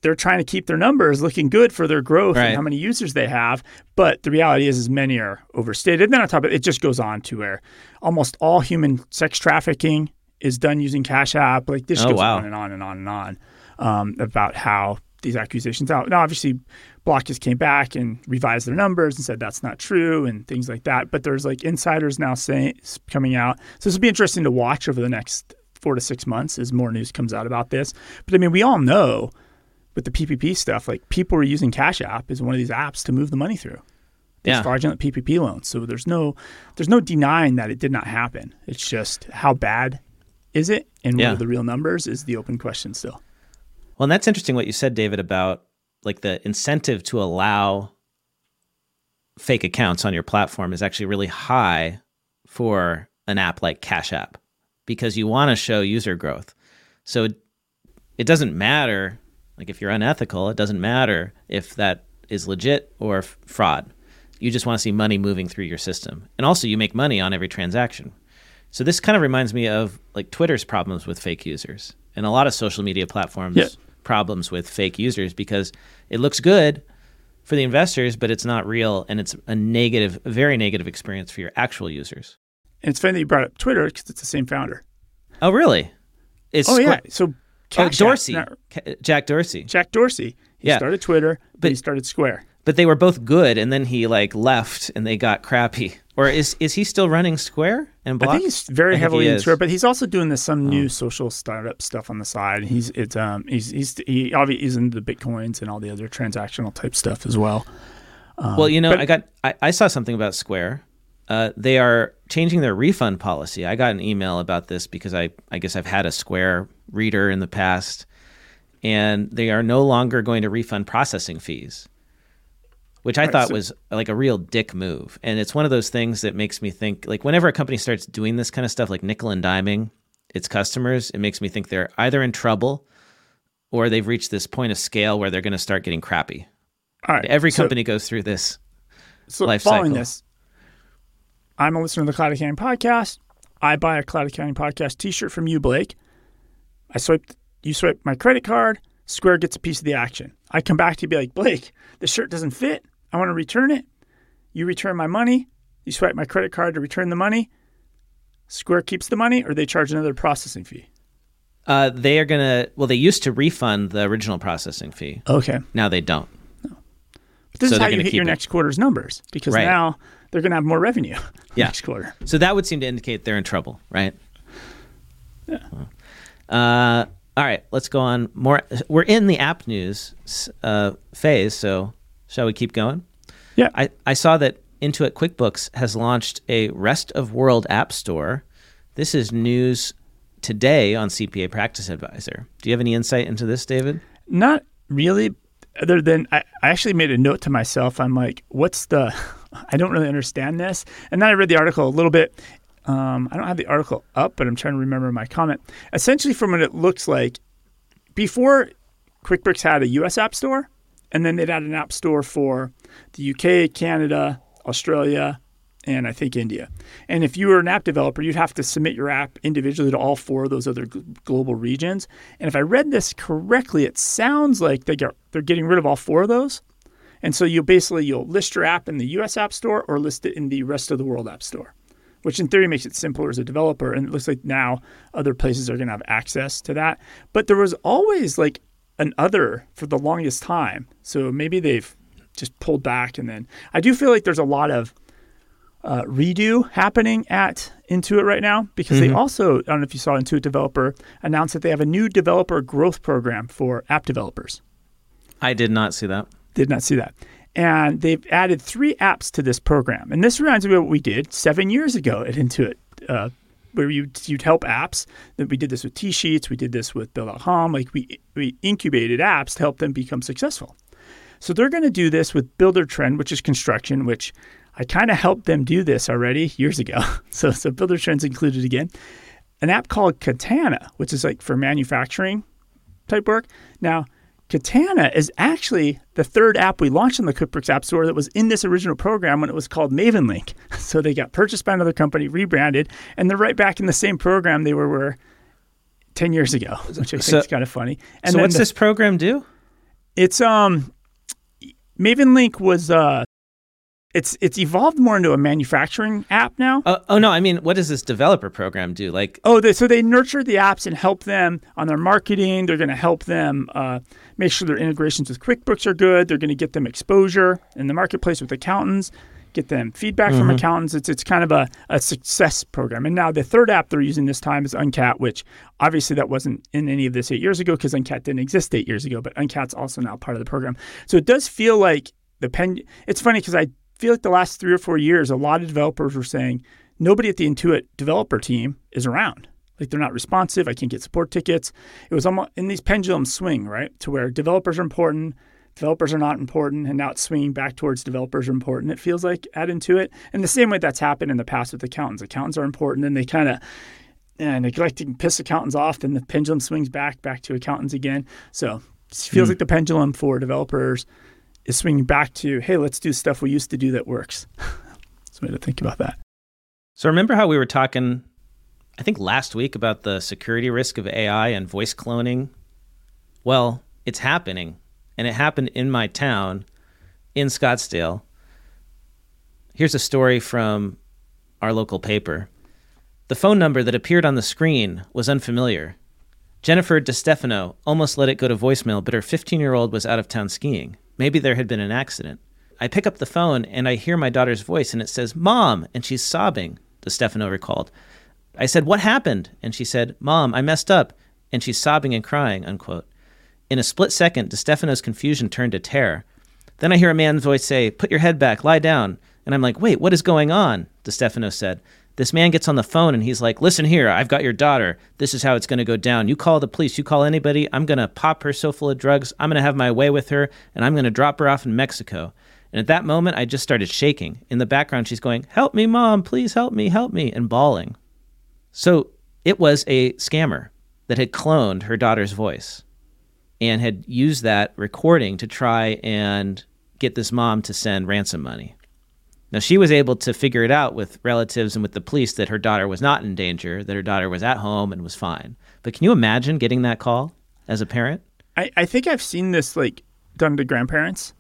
Speaker 1: they're trying to keep their numbers looking good for their growth right. and how many users they have. But the reality is, is many are overstated. And then on top of it, it just goes on to where almost all human sex trafficking is done using Cash App. Like this oh, goes wow. on and on and on and on um, about how these accusations out. Now, obviously, Block just came back and revised their numbers and said that's not true and things like that. But there's like insiders now saying coming out. So this will be interesting to watch over the next four to six months as more news comes out about this. But I mean, we all know with the PPP stuff, like people were using Cash App as one of these apps to move the money through. These yeah. fraudulent PPP loans. So there's no there's no denying that it did not happen. It's just how bad is it, and yeah. what are the real numbers is the open question still.
Speaker 2: Well, and that's interesting what you said, David, about like the incentive to allow fake accounts on your platform is actually really high for an app like Cash App because you want to show user growth. So it, it doesn't matter like if you're unethical, it doesn't matter if that is legit or f- fraud. You just want to see money moving through your system. And also you make money on every transaction. So this kind of reminds me of like Twitter's problems with fake users and a lot of social media platforms yeah. problems with fake users because it looks good for the investors, but it's not real and it's a negative, very negative experience for your actual users.
Speaker 1: And it's funny that you brought up Twitter because it's the same founder.
Speaker 2: Oh, really?
Speaker 1: It's oh, yeah. So
Speaker 2: Cash oh, Dorsey, App, Jack Dorsey.
Speaker 1: Jack Dorsey. He yeah. started Twitter, but he started Square.
Speaker 2: But they were both good, and then he like left, and they got crappy. Or is is he still running Square and Block?
Speaker 1: I think he's very think heavily he in Square, but he's also doing this some oh. new social startup stuff on the side. He's it's um he's he's he obviously into the bitcoins and all the other transactional type stuff as well.
Speaker 2: Um, well, you know, but, I got I, I saw something about Square. Uh, they are changing their refund policy. I got an email about this because I I guess I've had a Square reader in the past, and they are no longer going to refund processing fees, which I right, thought so- was like a real dick move. And it's one of those things that makes me think like whenever a company starts doing this kind of stuff, like nickel and diming its customers, it makes me think they're either in trouble or they've reached this point of scale where they're going to start getting crappy. All right. Every company so, goes through this.
Speaker 1: so
Speaker 2: life
Speaker 1: following
Speaker 2: cycle.
Speaker 1: this, I'm a listener to the Cloud Accounting podcast. I buy a Cloud Accounting podcast T-shirt from you, Blake. I swipe, you swipe my credit card. Square gets a piece of the action. I come back to you, be like, Blake, the shirt doesn't fit. I want to return it. You return my money. You swipe my credit card to return the money. Square keeps the money, or they charge another processing fee.
Speaker 2: Uh, they are gonna. Well, they used to refund the original processing fee.
Speaker 1: Okay.
Speaker 2: Now they don't. No.
Speaker 1: But this
Speaker 2: So
Speaker 1: is how you hit your
Speaker 2: it.
Speaker 1: next quarter's numbers because
Speaker 2: Right.
Speaker 1: now they're going to have more revenue
Speaker 2: Yeah.
Speaker 1: next quarter.
Speaker 2: So that would seem to indicate they're in trouble, right? Yeah. Uh, all right, let's go on. More. We're in the app news uh, phase, so shall we keep going?
Speaker 1: Yeah.
Speaker 2: I, I saw that Intuit QuickBooks has launched a rest of world app store. This is news today on CPA Practice Advisor. Do you have any insight into this, David?
Speaker 1: Not really, other than I, I actually made a note to myself. I'm like, what's the, I don't really understand this. And then I read the article a little bit. Um, I don't have the article up, but I'm trying to remember my comment. Essentially, from what it looks like, before QuickBooks had a US app store, and then they'd had an app store for the UK, Canada, Australia, and I think India. And if you were an app developer, you'd have to submit your app individually to all four of those other global regions. And if I read this correctly, it sounds like they get, they're getting rid of all four of those. And so you basically you'll list your app in the US App Store or list it in the rest of the world App Store, which in theory makes it simpler as a developer. And it looks like now other places are going to have access to that. But there was always like an other for the longest time. So maybe they've just pulled back. And then I do feel like there's a lot of uh, redo happening at Intuit right now because they also, I don't know if you saw Intuit Developer announced that they have a new developer growth program for app developers.
Speaker 2: I did not see that.
Speaker 1: Did not see that. And they've added three apps to this program. And this reminds me of what we did seven years ago at Intuit, uh, where you'd, you'd help apps. That we did this with TSheets, we did this with Bill.com. Like we, we incubated apps to help them become successful. So they're going to do this with Buildertrend, which is construction, which I kind of helped them do this already years ago. So, so Buildertrend's included again. An app called Katana, which is like for manufacturing type work. Now, Katana is actually the third app we launched in the QuickBooks App Store that was in this original program when it was called MavenLink. So they got purchased by another company, rebranded, and they're right back in the same program they were, were 10 years ago, which I think
Speaker 2: So-
Speaker 1: is kind of funny. And
Speaker 2: so what's
Speaker 1: the-
Speaker 2: this program do?
Speaker 1: It's um MavenLink was uh it's it's evolved more into a manufacturing app now.
Speaker 2: Oh, oh no, I mean, what does this developer program do? Like,
Speaker 1: Oh, they, so they nurture the apps and help them on their marketing. They're going to help them uh, make sure their integrations with QuickBooks are good. They're going to get them exposure in the marketplace with accountants, get them feedback from accountants. It's it's kind of a, a success program. And now the third app they're using this time is Uncat, which obviously that wasn't in any of this eight years ago because Uncat didn't exist eight years ago. But Uncat's also now part of the program. So it does feel like the pen. It's funny because I feel like the last three or four years, a lot of developers were saying nobody at the Intuit developer team is around. Like they're not responsive. I can't get support tickets. It was almost in these pendulum swing right to where developers are important, developers are not important, and now it's swinging back towards developers are important. It feels like at Intuit, and the same way that's happened in the past with accountants. Accountants are important, and they kind of eh, and neglecting piss accountants off, then the pendulum swings back back to accountants again. So it feels hmm. like the pendulum for developers is swinging back to hey, let's do stuff we used to do that works. That's a way to think about that.
Speaker 2: so remember how we were talking, I think last week about the security risk of AI and voice cloning? Well, it's happening, and it happened in my town, in Scottsdale. Here's a story from our local paper. The phone number that appeared on the screen was unfamiliar. Jennifer DeStefano almost let it go to voicemail, but her 15 year old was out of town skiing. Maybe there had been an accident. I pick up the phone and I hear my daughter's voice and it says, Mom, and she's sobbing, DeStefano recalled. I said, What happened? And she said, Mom, I messed up. And she's sobbing and crying, unquote. In a split second, DeStefano's confusion turned to terror. Then I hear a man's voice say, Put your head back, lie down. And I'm like, Wait, what is going on? DeStefano said. This man gets on the phone and he's like, Listen here, I've got your daughter. This is how it's going to go down. You call the police, you call anybody. I'm going to pop her so full of drugs. I'm going to have my way with her and I'm going to drop her off in Mexico. And at that moment, I just started shaking. In the background, she's going, Help me, mom, please help me, help me, and bawling. So it was a scammer that had cloned her daughter's voice and had used that recording to try and get this mom to send ransom money. Now, she was able to figure it out with relatives and with the police that her daughter was not in danger, that her daughter was at home and was fine. But can you imagine getting that call as a parent?
Speaker 1: I, I think I've seen this like done to grandparents.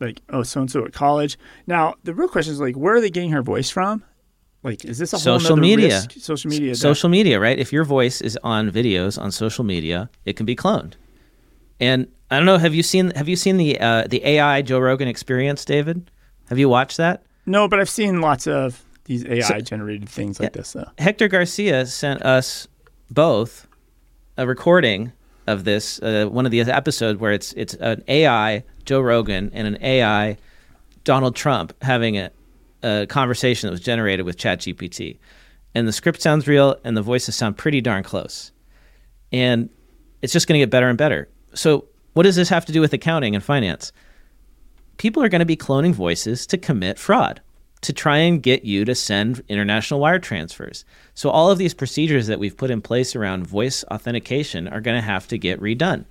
Speaker 1: Like, oh, so and so at college. Now, the real question is like, where are they getting her voice from? Like, is this a whole
Speaker 2: Social media.
Speaker 1: risk? Social media. that-
Speaker 2: social media, right? If your voice is on videos on social media, it can be cloned. And I don't know. Have you seen Have you seen the uh, the AI Joe Rogan Experience, David? Have you watched that?
Speaker 1: No, but I've seen lots of these AI generated things like this. Though.
Speaker 2: Hector Garcia sent us both a recording of this, uh, one of the episodes where it's it's an AI Joe Rogan and an AI Donald Trump having a, a conversation that was generated with ChatGPT, and the script sounds real and the voices sound pretty darn close, and it's just going to get better and better. So, what does this have to do with accounting and finance? People are going to be cloning voices to commit fraud, to try and get you to send international wire transfers. So, all of these procedures that we've put in place around voice authentication are going to have to get redone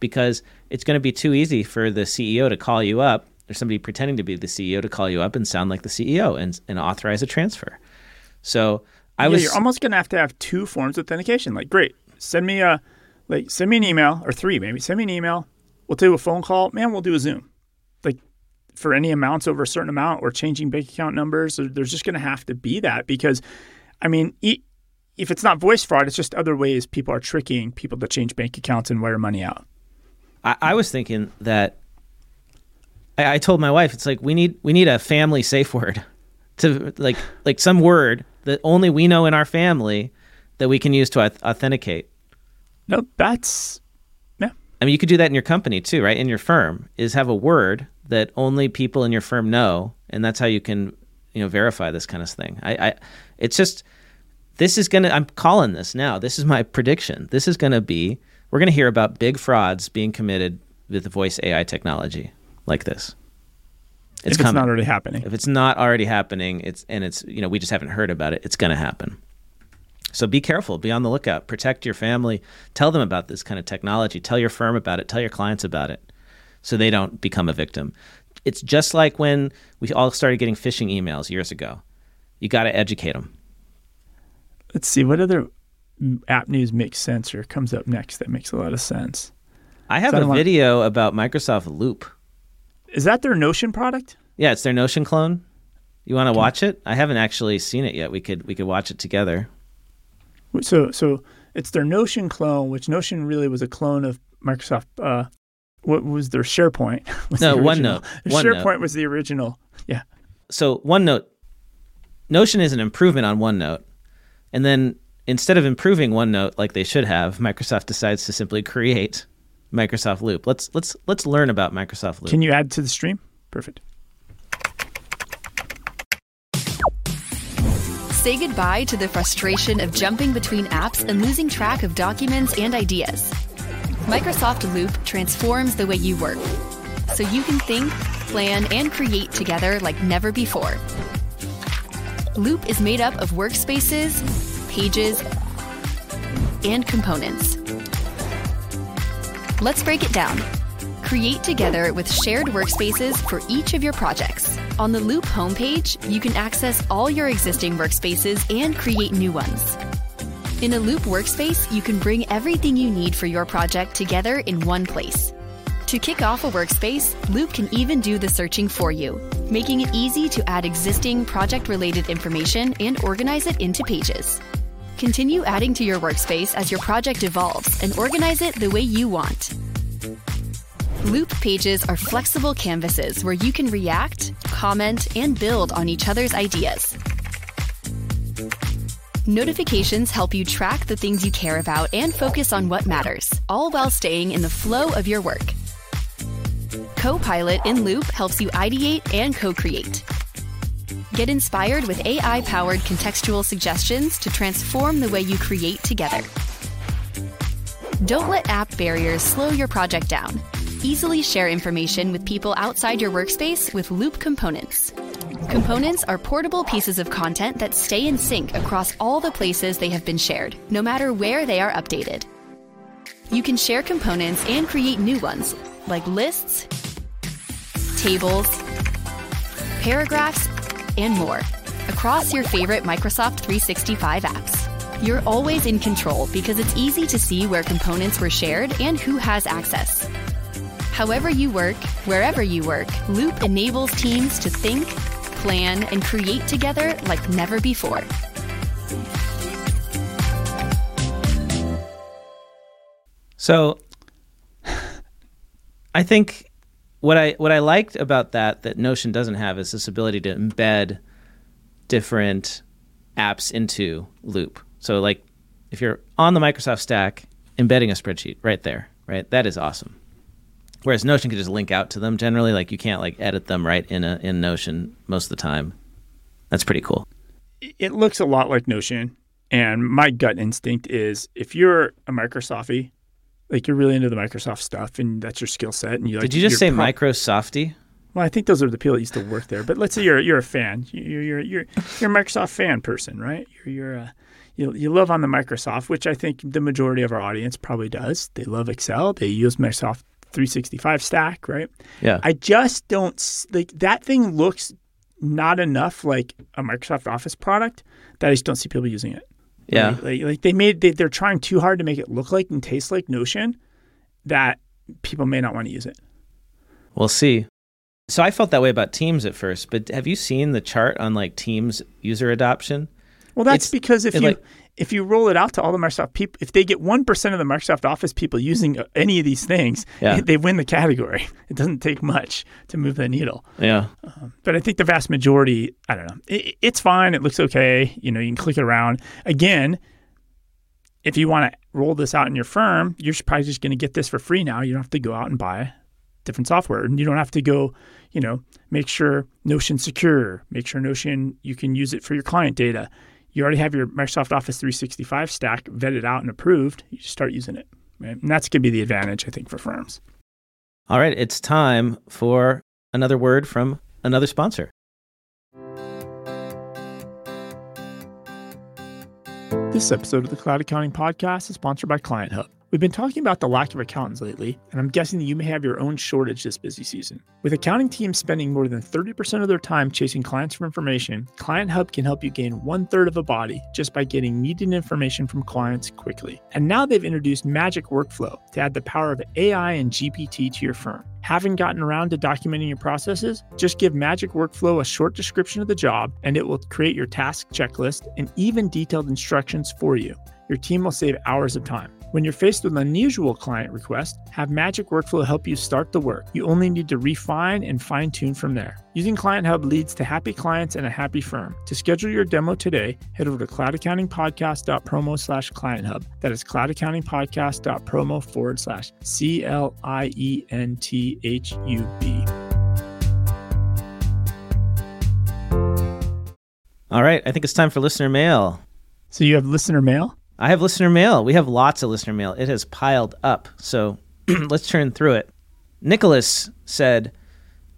Speaker 2: because it's going to be too easy for the CEO to call you up or somebody pretending to be the CEO to call you up and sound like the CEO and, and authorize a transfer. So, I
Speaker 1: yeah,
Speaker 2: was.
Speaker 1: you're almost gonna have to have two forms of authentication. Like, great, send me a like send me an email or three maybe. Send me an email. We'll do a phone call. Man, we'll do a Zoom. For any amounts over a certain amount or changing bank account numbers, there's just gonna have to be that because, I mean, if it's not voice fraud, it's just other ways people are tricking people to change bank accounts and wire money out.
Speaker 2: I, I was thinking that I, I told my wife it's like we need we need a family safe word to like like some word that only we know in our family that we can use to auth- authenticate.
Speaker 1: No, that's yeah.
Speaker 2: I mean, you could do that in your company too, right? In your firm, is have a word that only people in your firm know, and that's how you can, you know, verify this kind of thing. I, I it's just this is gonna. I'm calling this now. This is my prediction. This is gonna be. We're gonna hear about big frauds being committed with the voice AI technology like this.
Speaker 1: if it's
Speaker 2: coming.
Speaker 1: not already happening.
Speaker 2: If it's not already happening, it's and it's you know we just haven't heard about it. It's going to happen. So be careful, be on the lookout, protect your family, tell them about this kind of technology, tell your firm about it, tell your clients about it, so they don't become a victim. It's just like when we all started getting phishing emails years ago. You got to educate them.
Speaker 1: Let's see what other app news makes sense or comes up next that makes a lot of sense.
Speaker 2: I have a video about Microsoft Loop.
Speaker 1: Is that their Notion product?
Speaker 2: Yeah, it's their Notion clone. You want to watch it? I haven't actually seen it yet. We could we could watch it together.
Speaker 1: So so it's their Notion clone, which Notion really was a clone of Microsoft. Uh, what was their SharePoint? was
Speaker 2: No,
Speaker 1: the original.
Speaker 2: OneNote.
Speaker 1: Their
Speaker 2: OneNote.
Speaker 1: SharePoint was the original. Yeah.
Speaker 2: so OneNote, Notion is an improvement on OneNote, and then instead of improving OneNote like they should have, Microsoft decides to simply create Microsoft Loop. Let's let's let's learn about Microsoft Loop.
Speaker 1: Can you add to the stream? Perfect.
Speaker 3: Say goodbye to the frustration of jumping between apps and losing track of documents and ideas. Microsoft Loop transforms the way you work, so you can think, plan, and create together like never before. Loop is made up of workspaces, pages, and components. Let's break it down. Create together with shared workspaces for each of your projects. On the Loop homepage, you can access all your existing workspaces and create new ones. In a Loop workspace, you can bring everything you need for your project together in one place. To kick off a workspace, Loop can even do the searching for you, making it easy to add existing project related information and organize it into pages. Continue adding to your workspace as your project evolves and organize it the way you want. Loop pages are flexible canvases where you can react, comment, and build on each other's ideas. Notifications help you track the things you care about and focus on what matters, all while staying in the flow of your work. Copilot in Loop helps you ideate and co create. Get inspired with AI powered contextual suggestions to transform the way you create together. Don't let app barriers slow your project down. Easily share information with people outside your workspace with Loop components. Components are portable pieces of content that stay in sync across all the places they have been shared, no matter where they are updated. You can share components and create new ones, like lists, tables, paragraphs, and more across your favorite Microsoft 365 apps. You're always in control because it's easy to see where components were shared and who has access. However you work, wherever you work, Loop enables teams to think, plan, and create together like never before.
Speaker 2: So I think what I what I liked about that that Notion doesn't have is this ability to embed different apps into Loop. So like if you're on the Microsoft stack, embedding a spreadsheet right there, right? That is awesome. Whereas Notion can just link out to them generally, like you can't like edit them right in a in Notion most of the time. That's pretty cool.
Speaker 1: It looks a lot like Notion, and my gut instinct is if you're a Microsofty, like you're really into the Microsoft stuff, and that's your skill set, and you like,
Speaker 2: Did you just say
Speaker 1: pro-
Speaker 2: Microsofty?
Speaker 1: Well, I think those are the people that used to work there. But let's say you're you're a fan, you're you're you're, you're a Microsoft fan person, right? You're you're a you, you love on the Microsoft, which I think the majority of our audience probably does. They love Excel. They use Microsoft 365 stack, right?
Speaker 2: Yeah.
Speaker 1: I just don't like that thing looks not enough like a Microsoft Office product that I just don't see people using it.
Speaker 2: Yeah.
Speaker 1: Like, like, like they made they, they're trying too hard to make it look like and taste like Notion that people may not want to use it.
Speaker 2: We'll see. So I felt that way about Teams at first, but have you seen the chart on like Teams user adoption?
Speaker 1: Well, that's
Speaker 2: It's-
Speaker 1: because if you
Speaker 2: like-
Speaker 1: if you roll it out to all the Microsoft people, if they get one percent of the Microsoft Office people using uh, any of these things,
Speaker 2: Yeah.
Speaker 1: they win the category. It doesn't take much to move the needle.
Speaker 2: Yeah.
Speaker 1: But I think the vast majority, I don't know, it, it's fine. It looks okay. You know, you can click it around. Again, if you want to roll this out in your firm, you're probably just going to get this for free now. You don't have to go out and buy different software, and you don't have to go, you know, make sure Notion secure, make sure Notion you can use it for your client data. You already have your Microsoft Office 365 stack vetted out and approved. You just start using it, right? And that's going to be the advantage, I think, for firms.
Speaker 2: All right, it's time for another word from another sponsor.
Speaker 1: This episode of the Cloud Accounting Podcast is sponsored by Client Hub. We've been talking about the lack of accountants lately, and I'm guessing that you may have your own shortage this busy season. With accounting teams spending more than 30% of their time chasing clients for information, Client Hub can help you gain one third of a body just by getting needed information from clients quickly. And now they've introduced Magic Workflow to add the power of AI and GPT to your firm. Haven't gotten around to documenting your processes? Just give Magic Workflow a short description of the job, and it will create your task checklist and even detailed instructions for you. Your team will save hours of time. When you're faced with an unusual client request, have Magic Workflow help you start the work. You only need to refine and fine tune from there. Using Client Hub leads to happy clients and a happy firm. To schedule your demo today, head over to cloudaccountingpodcast.promo slash client hub. That is cloudaccountingpodcast.promo forward slash C L I E N T H U B.
Speaker 2: All right, I think it's time for listener mail.
Speaker 1: So you have listener mail?
Speaker 2: I have listener mail. We have lots of listener mail. It has piled up. So let's turn through it. Nicholas said,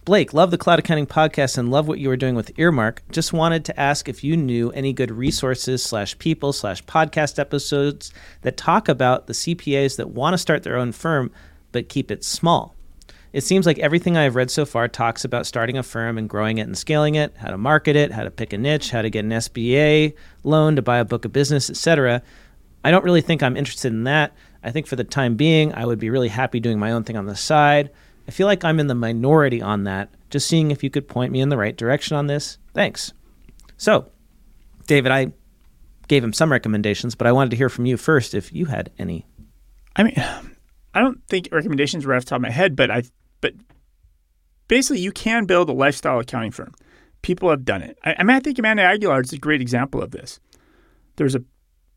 Speaker 2: Blake, love the Cloud Accounting podcast and love what you were doing with Earmark. Just wanted to ask if you knew any good resources slash people slash podcast episodes that talk about the CPAs that want to start their own firm but keep it small. It seems like everything I've read so far talks about starting a firm and growing it and scaling it, how to market it, how to pick a niche, how to get an SBA loan to buy a book of business, etc. I don't really think I'm interested in that. I think for the time being, I would be really happy doing my own thing on the side. I feel like I'm in the minority on that. Just seeing if you could point me in the right direction on this. Thanks. So, David, I gave him some recommendations, but I wanted to hear from you first if you had any.
Speaker 1: I mean, I don't think recommendations were off the top of my head, but I, but basically, you can build a lifestyle accounting firm. People have done it. I, I mean, I think Amanda Aguilar is a great example of this. There's a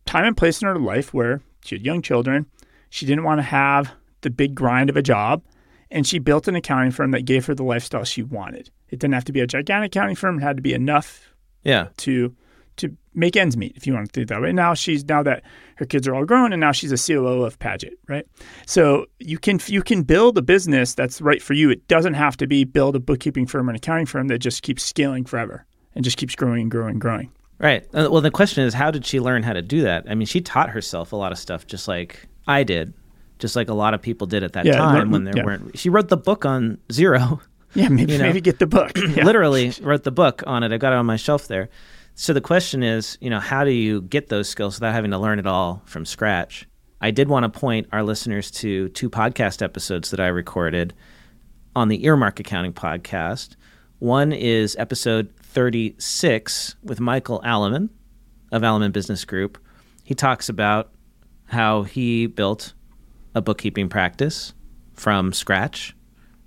Speaker 1: time and place in her life where she had young children. She didn't want to have the big grind of a job, and she built an accounting firm that gave her the lifestyle she wanted. It didn't have to be a gigantic accounting firm; it had to be enough
Speaker 2: Yeah.
Speaker 1: to to make ends meet, if you want to do it that way. Now she's now that her kids are all grown, and now she's a COO of Paget, right? So you can you can build a business that's right for you. It doesn't have to be build a bookkeeping firm or an accounting firm that just keeps scaling forever and just keeps growing and growing and growing.
Speaker 2: Right. Uh, well, the question is, how did she learn how to do that? I mean, she taught herself a lot of stuff, just like I did, just like a lot of people did at that
Speaker 1: Yeah,
Speaker 2: time when there
Speaker 1: yeah.
Speaker 2: weren't. She wrote the book on Xero.
Speaker 1: Yeah, maybe
Speaker 2: You know?
Speaker 1: maybe get the book. Yeah.
Speaker 2: literally wrote the book on it. I've got it on my shelf there. So the question is, you know, how do you get those skills without having to learn it all from scratch? I did want to point our listeners to two podcast episodes that I recorded on the Earmark Accounting podcast. One is episode 36 with Michael Alleman of Alleman Business Group. He talks about how he built a bookkeeping practice from scratch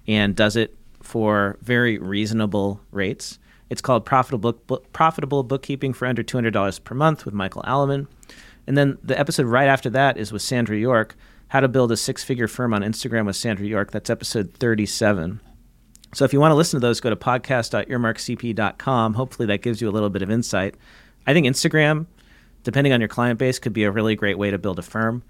Speaker 2: and does it for very reasonable rates. It's called Profitable, Book, Profitable Bookkeeping for Under $200 per month with Michael Alleman. And then the episode right after that is with Sandra York, How to Build a Six Figure Firm on Instagram with Sandra York. That's episode 37. So if you want to listen to those, go to podcast.earmarkcpe.com. Hopefully that gives you a little bit of insight. I think Instagram, depending on your client base, could be a really great way to build a firm.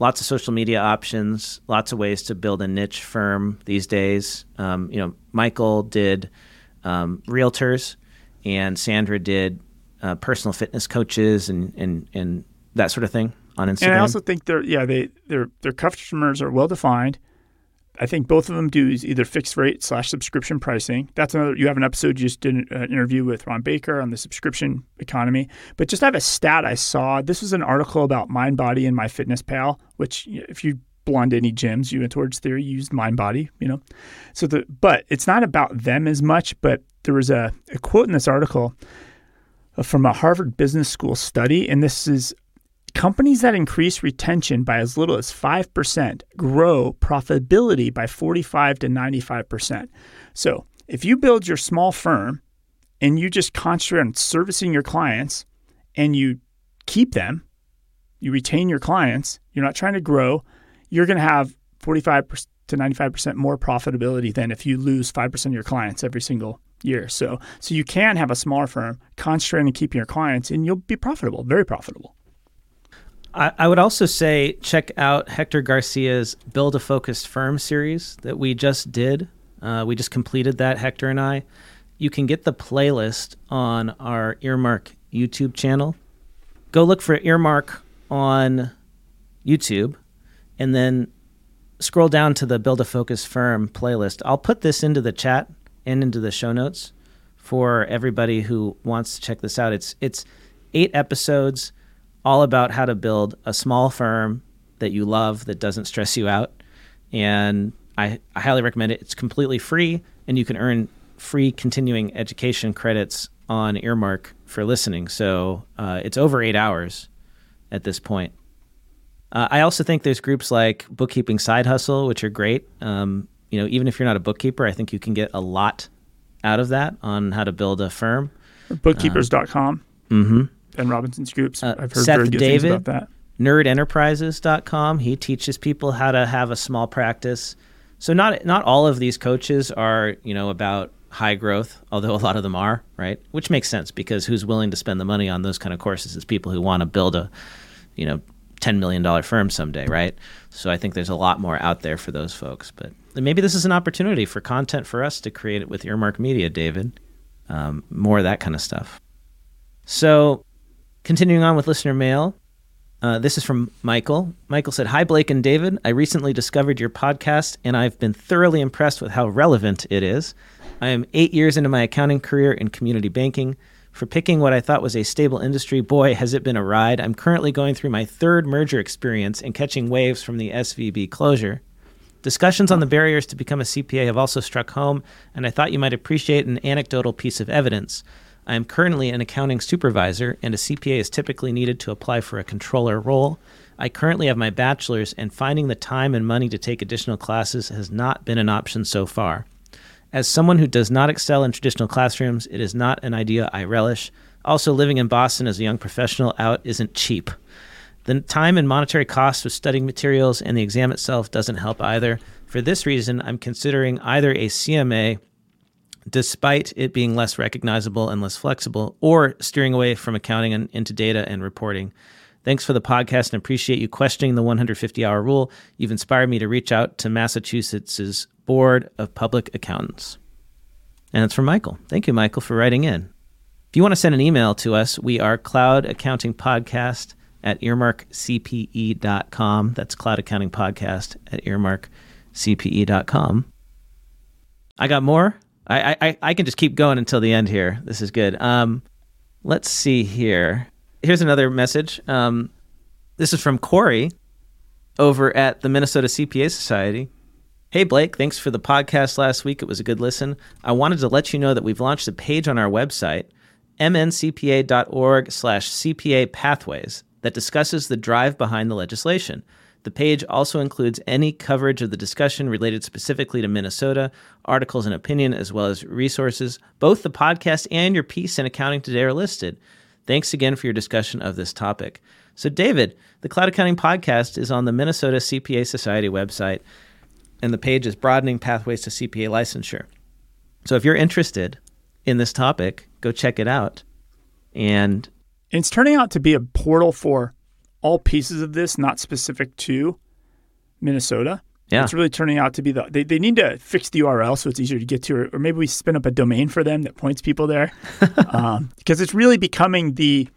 Speaker 2: Lots of social media options, lots of ways to build a niche firm these days. Um, you know, Michael did um, realtors, and Sandra did uh, personal fitness coaches and, and and that sort of thing on Instagram.
Speaker 1: And I also think they're yeah they their their customers are well defined. I think both of them do is either fixed rate slash subscription pricing. That's another. You have an episode you just did an uh, interview with Ron Baker on the subscription economy. But just have a stat I saw. This was an article about MindBody and MyFitnessPal, which if you to any gyms, you went towards theory, you used MindBody. You know, so the but it's not about them as much. But there was a, a quote in this article uh, from a Harvard Business School study, and this is companies that increase retention by as little as 5% grow profitability by 45 to 95%. So, if you build your small firm and you just concentrate on servicing your clients and you keep them, you retain your clients, you're not trying to grow, you're going to have 45 to 95% more profitability than if you lose 5% of your clients every single year. So, so you can have a smaller firm, concentrate on keeping your clients and you'll be profitable, very profitable.
Speaker 2: I, would also say check out Hector Garcia's Build a Focused Firm series that we just did. Uh, we just completed that, Hector and I. You can get the playlist on our Earmark YouTube channel. Go look for Earmark on YouTube and then scroll down to the Build a Focused Firm playlist. I'll put this into the chat and into the show notes for everybody who wants to check this out. It's it's eight episodes all about how to build a small firm that you love that doesn't stress you out. And I, I highly recommend it. It's completely free, and you can earn free continuing education credits on Earmark for listening. So uh, it's over eight hours at this point. Uh, I also think there's groups like Bookkeeping Side Hustle, which are great. Um, you know, even if you're not a bookkeeper, I think you can get a lot out of that on how to build a firm.
Speaker 1: Bookkeepers.com.
Speaker 2: Mm-hmm
Speaker 1: and Robinson's groups.
Speaker 2: Uh,
Speaker 1: I've heard
Speaker 2: Seth
Speaker 1: very good
Speaker 2: David,
Speaker 1: things about that.
Speaker 2: nerdenterprises.com. He teaches people how to have a small practice. So not not all of these coaches are, you know, about high growth, although a lot of them are, right? Which makes sense because who's willing to spend the money on those kind of courses is people who want to build a, you know, $10 million firm someday, right? So I think there's a lot more out there for those folks. But maybe this is an opportunity for content for us to create it with Earmark Media, David. Um, more of that kind of stuff. So Continuing on with listener mail, uh, this is from Michael. Michael said, Hi, Blake and David. I recently discovered your podcast, and I've been thoroughly impressed with how relevant it is. I am eight years into my accounting career in community banking. For picking what I thought was a stable industry, boy, has it been a ride. I'm currently going through my third merger experience and catching waves from the SVB closure. Discussions on the barriers to become a CPA have also struck home, and I thought you might appreciate an anecdotal piece of evidence. I am currently an accounting supervisor, and a CPA is typically needed to apply for a controller role. I currently have my bachelor's, and finding the time and money to take additional classes has not been an option so far. As someone who does not excel in traditional classrooms, it is not an idea I relish. Also, living in Boston as a young professional out isn't cheap. The time and monetary costs of studying materials and the exam itself doesn't help either. For this reason, I'm considering either a CMA despite it being less recognizable and less flexible, or steering away from accounting and into data and reporting. Thanks for the podcast and appreciate you questioning the 150 hour rule. You've inspired me to reach out to Massachusetts' Board of Public Accountants. And it's from Michael. Thank you, Michael, for writing in. If you want to send an email to us, we are Cloud Accounting Podcast at earmarkcpe.com. That's Cloud Accounting Podcast at earmarkcpe.com. I got more. I, I I can just keep going until the end here. This is good. Um, let's see here. Here's another message. Um, this is from Corey over at the Minnesota CPA Society. Hey Blake, thanks for the podcast last week. It was a good listen. I wanted to let you know that we've launched a page on our website, mncpa.org slash CPA pathways, that discusses the drive behind the legislation. The page also includes any coverage of the discussion related specifically to Minnesota, articles and opinion, as well as resources. Both the podcast and your piece in Accounting Today are listed. Thanks again for your discussion of this topic. So, David, the Cloud Accounting Podcast is on the Minnesota CPA Society website, and the page is Broadening Pathways to CPA Licensure. So, if you're interested in this topic, go check it out. And
Speaker 1: it's turning out to be a portal for all pieces of this, not specific to Minnesota.
Speaker 2: Yeah.
Speaker 1: It's really turning out to be the they, they need to fix the URL so it's easier to get to, or, or maybe we spin up a domain for them that points people there, um, because it's really becoming the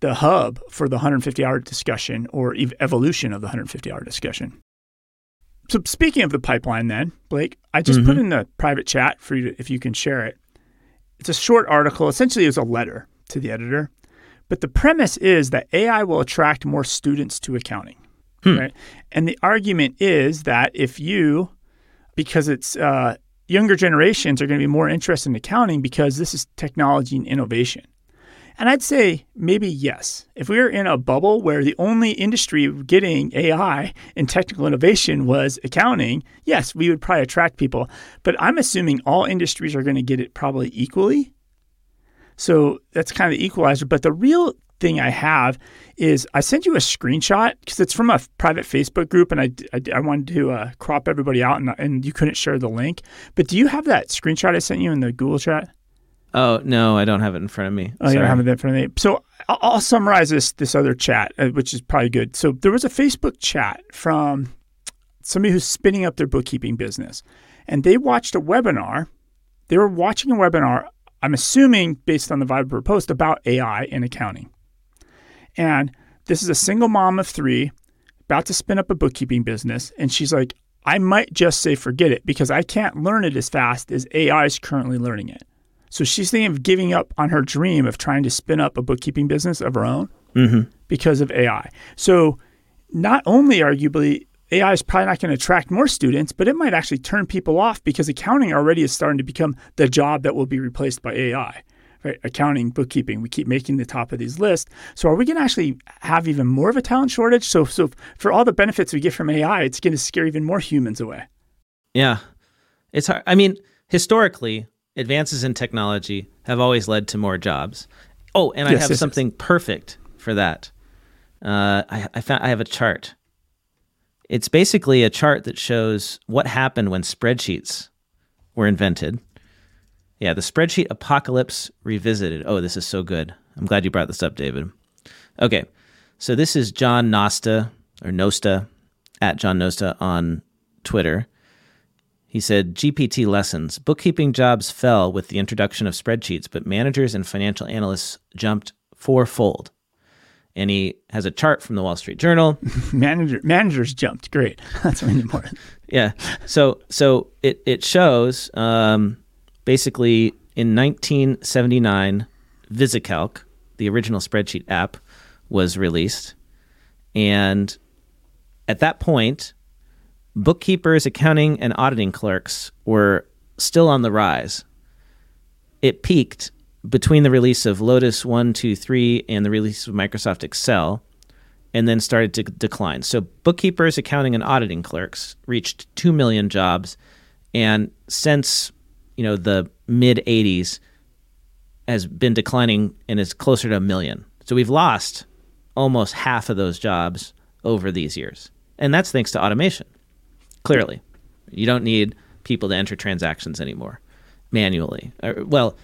Speaker 1: the hub for the 150 hour discussion or ev- evolution of the 150 hour discussion. So speaking of the pipeline, then Blake, I just put in the private chat for you to, if you can share it. It's a short article. Essentially, it's a letter to the editor but the premise is that AI will attract more students to accounting. Right? And the argument is that if you, because it's uh, younger generations are going to be more interested in accounting because this is technology and innovation. And I'd say maybe yes. If we were in a bubble where the only industry getting AI and technical innovation was accounting, yes, we would probably attract people. But I'm assuming all industries are going to get it probably equally. So that's kind of the equalizer. But the real thing I have is I sent you a screenshot because it's from a private Facebook group, and I, I, I wanted to uh, crop everybody out, and, and you couldn't share the link. But do you have that screenshot I sent you in the Google chat?
Speaker 2: oh no, I don't have it in front of me.
Speaker 1: Oh, you don't have it in front of me. So I'll, I'll summarize this this other chat, uh, which is probably good. So there was a Facebook chat from somebody who's spinning up their bookkeeping business, and they watched a webinar. They were watching a webinar. I'm assuming based on the Viber post about AI in accounting. And this is a single mom of three, about to spin up a bookkeeping business, and she's like, I might just say forget it because I can't learn it as fast as AI is currently learning it. So she's thinking of giving up on her dream of trying to spin up a bookkeeping business of her own mm-hmm. because of AI. So not only arguably AI is probably not going to attract more students, but it might actually turn people off because accounting already is starting to become the job that will be replaced by AI. Right? Accounting, bookkeeping, we keep making the top of these lists. So are we going to actually have even more of a talent shortage? So so for all the benefits we get from AI, it's going to scare even more humans away.
Speaker 2: Yeah. It's hard. I mean, historically, advances in technology have always led to more jobs. Oh, and I
Speaker 1: Yes,
Speaker 2: have
Speaker 1: yes, yes.
Speaker 2: something perfect for that. Uh, I, I found I have a chart. It's basically a chart that shows what happened when spreadsheets were invented. Yeah, the spreadsheet apocalypse revisited. Oh, this is so good. I'm glad you brought this up, David. Okay, so this is John Nosta or Nosta at John Nosta on Twitter. He said GPT lessons. Bookkeeping jobs fell with the introduction of spreadsheets, but managers and financial analysts jumped fourfold. And he has a chart from the Wall Street Journal.
Speaker 1: Manager managers jumped. Great. That's really important.
Speaker 2: yeah. So so it it shows um, basically in 1979, VisiCalc, the original spreadsheet app, was released, and at that point, bookkeepers, accounting, and auditing clerks were still on the rise. It peaked between the release of Lotus 1, 2, 3 and the release of Microsoft Excel, and then started to decline. So, bookkeepers, accounting, and auditing clerks reached 2 million jobs. And since you know the mid 80s, has been declining and is closer to a million. So we've lost almost half of those jobs over these years. And that's thanks to automation. Clearly, you don't need people to enter transactions anymore manually. Well,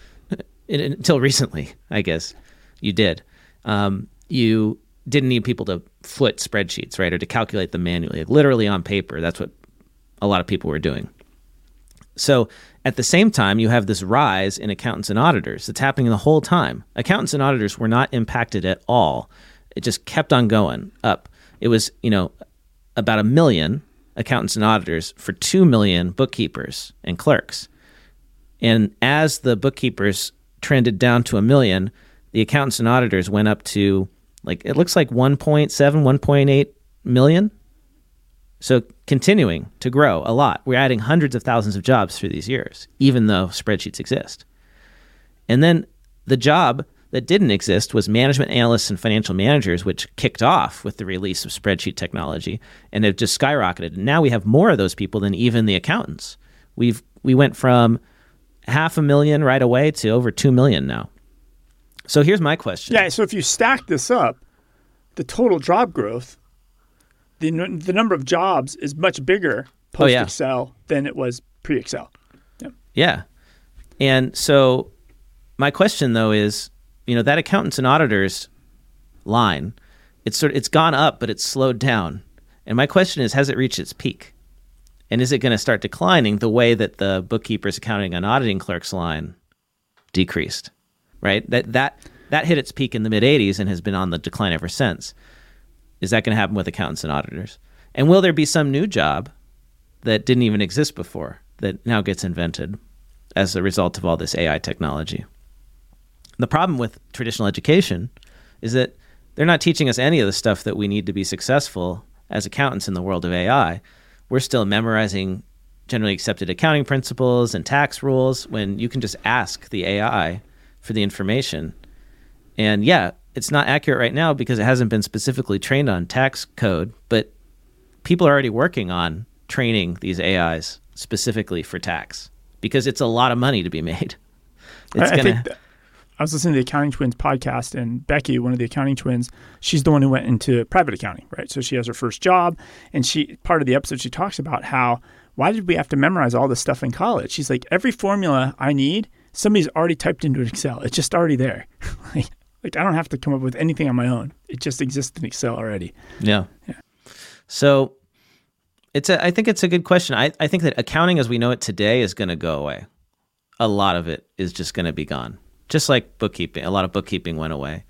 Speaker 2: until recently, I guess you did. Um, you didn't need people to foot spreadsheets, right, or to calculate them manually, like literally on paper. That's what a lot of people were doing. So at the same time, you have this rise in accountants and auditors that's happening the whole time. Accountants and auditors were not impacted at all. It just kept on going up. It was, you know, about a million accountants and auditors for 2 million bookkeepers and clerks. And as the bookkeepers trended down to a million, the accountants and auditors went up to like it looks like 1.7, 1.8 million. So continuing to grow a lot. We're adding hundreds of thousands of jobs through these years, even though spreadsheets exist. And then the job that didn't exist was management analysts and financial managers, which kicked off with the release of spreadsheet technology and have just skyrocketed. And now we have more of those people than even the accountants. We've we went from half a million right away to over two million now. So here's my question.
Speaker 1: Yeah. So if you stack this up, the total job growth, the n- the number of jobs is much bigger post
Speaker 2: Oh, yeah.
Speaker 1: Excel than it was pre Excel.
Speaker 2: Yeah. yeah. And so my question though is, you know, that accountants and auditors line, it's sort of, it's gone up, but it's slowed down. And my question is, has it reached its peak? And is it going to start declining the way that the bookkeepers, accounting, and auditing clerks line decreased? Right? That that that hit its peak in the mid 80s and has been on the decline ever since. Is that going to happen with accountants and auditors? And will there be some new job that didn't even exist before that now gets invented as a result of all this AI technology? The problem with traditional education is that they're not teaching us any of the stuff that we need to be successful as accountants in the world of AI. We're still memorizing generally accepted accounting principles and tax rules when you can just ask the AI for the information. And yeah, it's not accurate right now because it hasn't been specifically trained on tax code, but people are already working on training these AIs specifically for tax because it's a lot of money to be made. It's
Speaker 1: I, I
Speaker 2: gonna
Speaker 1: think I was listening to the Accounting Twins podcast, and Becky, one of the accounting twins, she's the one who went into private accounting, right? So she has her first job, and she part of the episode she talks about how why did we have to memorize all this stuff in college? She's like, every formula I need, somebody's already typed into Excel. It's just already there. like, like I don't have to come up with anything on my own. It just exists in Excel already.
Speaker 2: Yeah. So it's a, I think it's a good question. I, I think that accounting as we know it today is going to go away. A lot of it is just going to be gone. Just like bookkeeping, a lot of bookkeeping went away.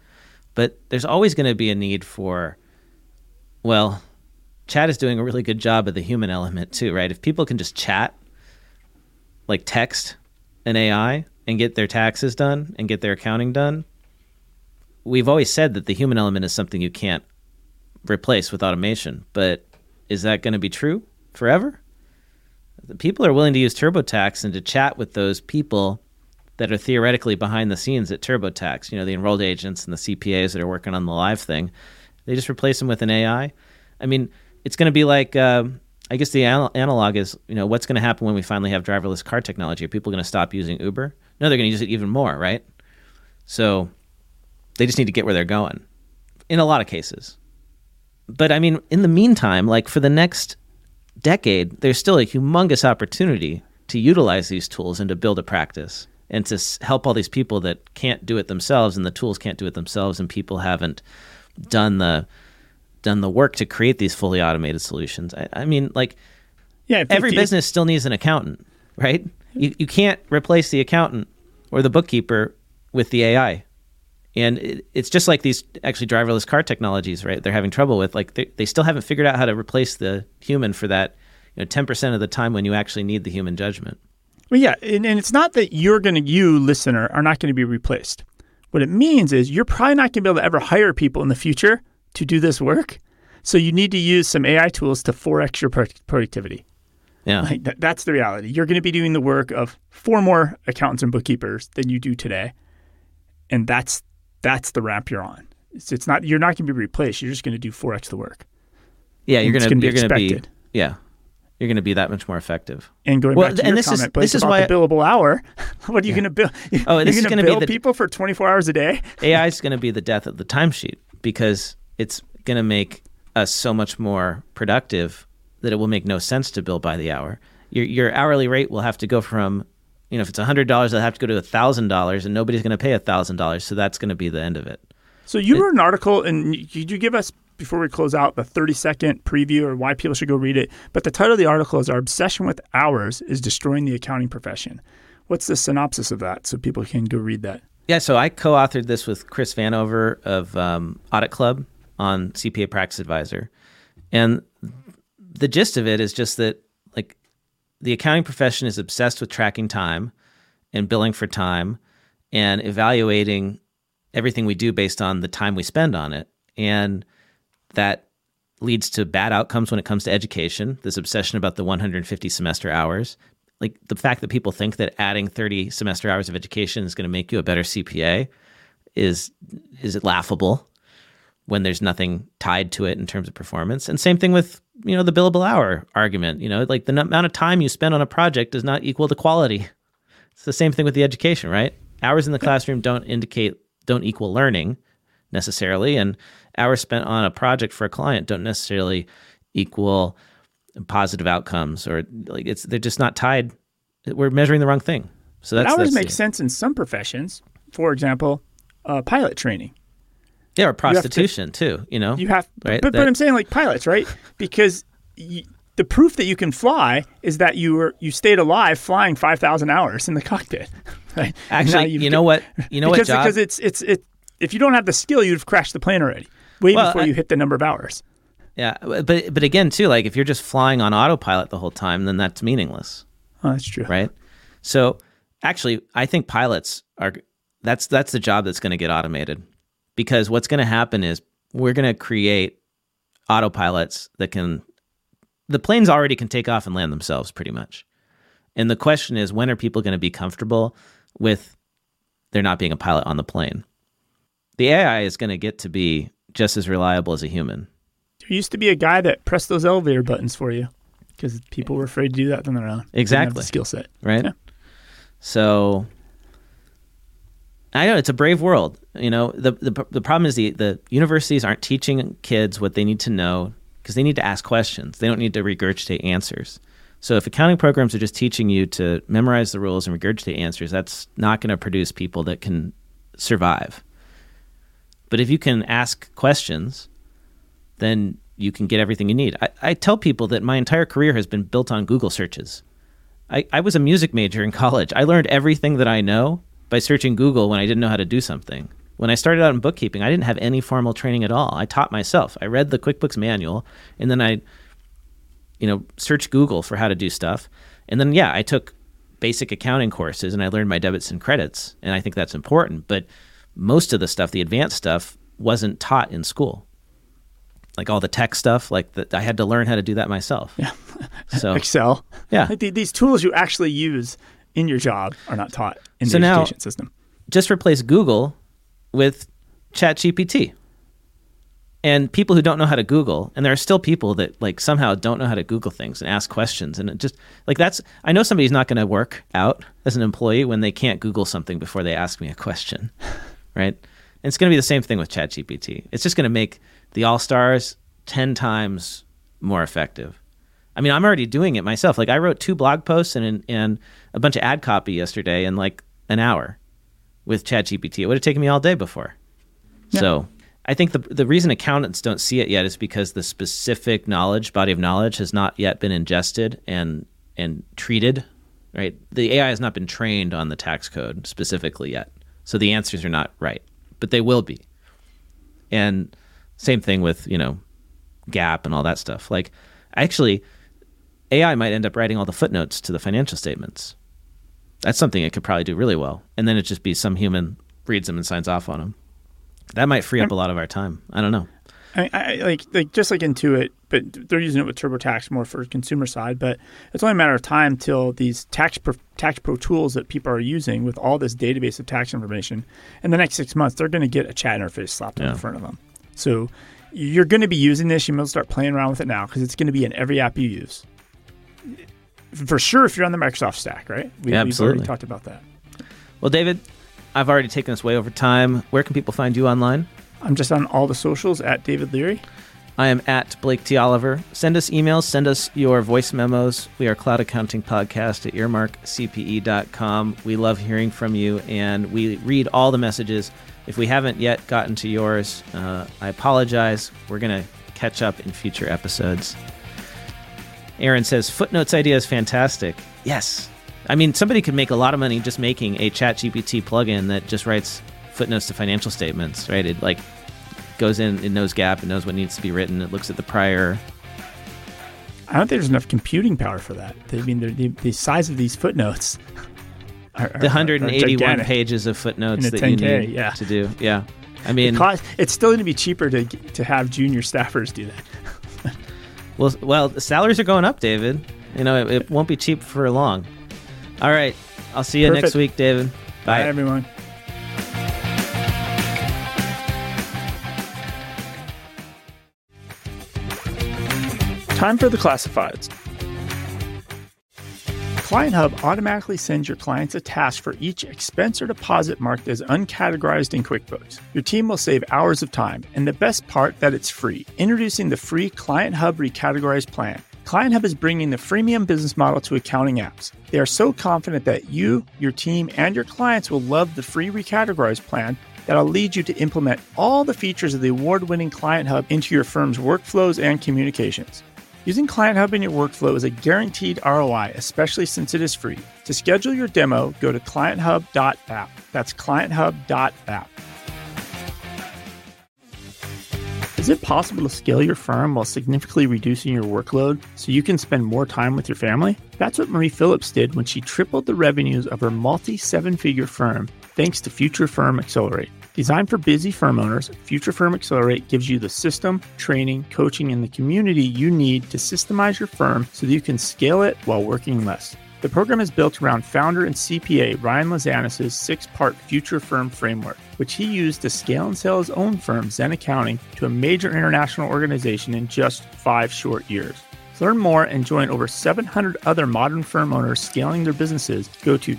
Speaker 2: But there's always going to be a need for, well, chat is doing a really good job of the human element too, right? If people can just chat, like text an AI and get their taxes done and get their accounting done, we've always said that the human element is something you can't replace with automation. But is that going to be true forever? The people are willing to use TurboTax and to chat with those people that are theoretically behind the scenes at TurboTax. You know, the enrolled agents and the CPAs that are working on the live thing. They just replace them with an AI. I mean, it's going to be like. Uh, I guess the anal- analog is, you know, what's going to happen when we finally have driverless car technology? Are people going to stop using Uber? No, they're going to use it even more, right? So they just need to get where they're going in a lot of cases. But I mean, in the meantime, like for the next decade, there's still a humongous opportunity to utilize these tools and to build a practice and to help all these people that can't do it themselves and the tools can't do it themselves and people haven't done the done the work to create these fully automated solutions. I, I mean, like
Speaker 1: Yeah,
Speaker 2: every business still needs an accountant, right? You, you can't replace the accountant or the bookkeeper with the AI. And it, it's just like these actually driverless car technologies, right? They're having trouble with like they, they still haven't figured out how to replace the human for that, you know, 10% of the time when you actually need the human judgment.
Speaker 1: Well, yeah, and, and it's not that you're going to, you listener, are not going to be replaced. What it means is you're probably not going to be able to ever hire people in the future to do this work. So you need to use some AI tools to 4x your pro- productivity.
Speaker 2: Yeah.
Speaker 1: Like that, that's the reality. You're going to be doing the work of four more accountants and bookkeepers than you do today, and that's that's the ramp you're on. It's, it's not you're not going to be replaced. You're just going to do 4x the work.
Speaker 2: yeah, you're going to
Speaker 1: be
Speaker 2: you're going to be
Speaker 1: expected.
Speaker 2: yeah. You're going to be that much more effective.
Speaker 1: And going
Speaker 2: Well,
Speaker 1: back to
Speaker 2: and
Speaker 1: your
Speaker 2: this is-
Speaker 1: comment, Blake,
Speaker 2: this is
Speaker 1: about
Speaker 2: why-
Speaker 1: the billable hour, what are you going to bill?
Speaker 2: Oh,
Speaker 1: you're gonna
Speaker 2: gonna be
Speaker 1: bill
Speaker 2: the-
Speaker 1: people for 24 hours a day.
Speaker 2: AI is going to be the death of the timesheet because it's going to make us so much more productive that it will make no sense to bill by the hour. Your your hourly rate will have to go from, you know, if it's hundred dollars, it'll have to go to thousand dollars, and nobody's going to pay thousand dollars. So that's going to be the end of it.
Speaker 1: So you wrote an article, and y- could you give us before we close out the 30 second preview or why people should go read it? But the title of the article is "Our Obsession with Hours is Destroying the Accounting Profession." What's the synopsis of that, so people can go read that?
Speaker 2: Yeah, so I co-authored this with Chris Vanover of um, Audit Club on CPA Practice Advisor, and the gist of it is just that like the accounting profession is obsessed with tracking time, and billing for time and evaluating everything we do based on the time we spend on it. And that leads to bad outcomes when it comes to education. This obsession about the 150 semester hours. Like the fact that people think that adding 30 semester hours of education is going to make you a better CPA is is it laughable when there's nothing tied to it in terms of performance. And same thing with, you know, the billable hour argument, you know, like the amount of time you spend on a project does not equal the quality. It's the same thing with the education, right? Hours in the classroom don't indicate don't equal learning necessarily and hours spent on a project for a client don't necessarily equal positive outcomes or like it's they're just not tied. We're measuring the wrong thing. So that's
Speaker 1: hours
Speaker 2: that's
Speaker 1: make
Speaker 2: the,
Speaker 1: sense in some professions. For example uh, pilot training.
Speaker 2: Yeah or prostitution to, too you know
Speaker 1: you have
Speaker 2: right?
Speaker 1: but,
Speaker 2: That-
Speaker 1: but i'm saying like pilots right? Because y the proof that you can fly is that you were you stayed alive flying 5000 hours in the cockpit right?
Speaker 2: Actually you know what? You know
Speaker 1: because,
Speaker 2: what job?
Speaker 1: because it's it's it if you don't have the skill you'd have crashed the plane already way
Speaker 2: Well,
Speaker 1: before
Speaker 2: I-
Speaker 1: you hit the number of hours
Speaker 2: yeah but but again too like if you're just flying on autopilot the whole time then that's meaningless
Speaker 1: oh that's true
Speaker 2: right? So actually, I think pilots are that's that's the job that's going to get automated because what's going to happen is we're going to create autopilots that can the planes already can take off and land themselves pretty much. And the question is when are people going to be comfortable with there not being a pilot on the plane? The AI is going to get to be just as reliable as a human.
Speaker 1: there used to be a guy that pressed those elevator buttons for you because people were afraid to do that on their own Didn't the
Speaker 2: Exactly.
Speaker 1: skill set
Speaker 2: right?
Speaker 1: Yeah.
Speaker 2: So I know it's a brave world. You know, the the the problem is the the universities aren't teaching kids what they need to know because they need to ask questions. They don't need to regurgitate answers. So if accounting programs are just teaching you to memorize the rules and regurgitate answers, that's not going to produce people that can survive. But if you can ask questions, then you can get everything you need. I, I tell people that my entire career has been built on Google searches. I, I was a music major in college. I learned everything that I know by searching Google when I didn't know how to do something. When I started out in bookkeeping, I didn't have any formal training at all. I taught myself. I read the QuickBooks manual and then I, you know, searched Google for how to do stuff. And then, yeah, I took basic accounting courses and I learned my debits and credits. And I think that's important. But most of the stuff, the advanced stuff, wasn't taught in school. Like all the tech stuff, like the, I had to learn how to do that myself.
Speaker 1: Yeah.
Speaker 2: So
Speaker 1: excel
Speaker 2: Yeah.
Speaker 1: like the, these tools you actually use in your job are not taught in
Speaker 2: So
Speaker 1: the
Speaker 2: now-
Speaker 1: education system
Speaker 2: just replace Google with ChatGPT. And people who don't know how to Google, and there are still people that like somehow don't know how to Google things and ask questions, and it just like that's. I know somebody's not going to work out as an employee when they can't Google something before they ask me a question, right? And it's going to be the same thing with ChatGPT. It's just going to make the all stars ten times more effective. I mean, I'm already doing it myself. Like I wrote two blog posts and and a bunch of ad copy yesterday in like an hour with ChatGPT. It would have taken me all day before. So I think the the reason accountants don't see it yet is because the specific knowledge body of knowledge has not yet been ingested and and treated. Right, the AI has not been trained on the tax code specifically yet, so the answers are not right, but they will be. And same thing with you know GAAP and all that stuff. Like actually, AI might end up writing all the footnotes to the financial statements. That's something it could probably do really well. And then it just be some human reads them and signs off on them. That might free up a lot of our time. I don't know.
Speaker 1: I, I like like just like Intuit, but they're using it with TurboTax more for consumer side. But it's only a matter of time till these tax pro, tax pro tools that people are using with all this database of tax information. In the next six months, they're going to get a chat interface slapped
Speaker 2: Yeah.
Speaker 1: the front of them. So you're going to be using this. You might start playing around with it now because it's going to be in every app you use. For sure, if you're on the Microsoft stack, right? We,
Speaker 2: Yeah,
Speaker 1: We've already talked about that.
Speaker 2: Well, David, I've already taken us way over time. Where can people find you online?
Speaker 1: I'm just on all the socials at David Leary.
Speaker 2: I am at Blake T. Oliver. Send us emails, send us your voice memos. We are Cloud Accounting Podcast at earmarkcpe.com. We love hearing from you and we read all the messages. If we haven't yet gotten to yours, uh, I apologize. We're going to catch up in future episodes. Aaron says, Footnotes idea is fantastic. Yes. I mean, somebody could make a lot of money just making a ChatGPT plugin that just writes footnotes to financial statements, right? It like goes in, it knows GAAP, it knows what needs to be written, it looks at the prior.
Speaker 1: I don't think there's enough computing power for that. I mean, the, the, size of these footnotes. Or- or-
Speaker 2: the 181
Speaker 1: gigantic.
Speaker 2: pages of footnotes that you
Speaker 1: 10K,
Speaker 2: need
Speaker 1: yeah.
Speaker 2: to do. Yeah. I mean,
Speaker 1: It cost- it's still going to be cheaper to to have junior staffers do that.
Speaker 2: well, well, the salaries are going up, David. You know, it, it won't be cheap for long. All right. I'll see you next week, David.
Speaker 1: Bye,
Speaker 2: Bye.
Speaker 1: everyone. Time for the classifieds. Client Hub automatically sends your clients a task for each expense or deposit marked as uncategorized in QuickBooks. Your team will save hours of time, and the best part that it's free. Introducing the free Client Hub recategorized plan. Client Hub is bringing the freemium business model to accounting apps. They are so confident that you, your team, and your clients will love the free recategorized plan that'll lead you to implement all the features of the award winning Client Hub into your firm's workflows and communications. Using Client Hub in your workflow is a guaranteed ROI, especially since it is free. To schedule your demo, go to clienthub.app. That's clienthub.app. Is it possible to scale your firm while significantly reducing your workload so you can spend more time with your family? That's what Marie Phillips did when she tripled the revenues of her multi seven figure firm thanks to Future Firm Accelerate. Designed for busy firm owners, Future Firm Accelerate gives you the system, training, coaching, and the community you need to systemize your firm so that you can scale it while working less. The program is built around founder and CPA Ryan Lazanis' six part Future Firm framework, which he used to scale and sell his own firm, Xen Accounting, to a major international organization in just five short years. To learn more and join over 700 other modern firm owners scaling their businesses, go to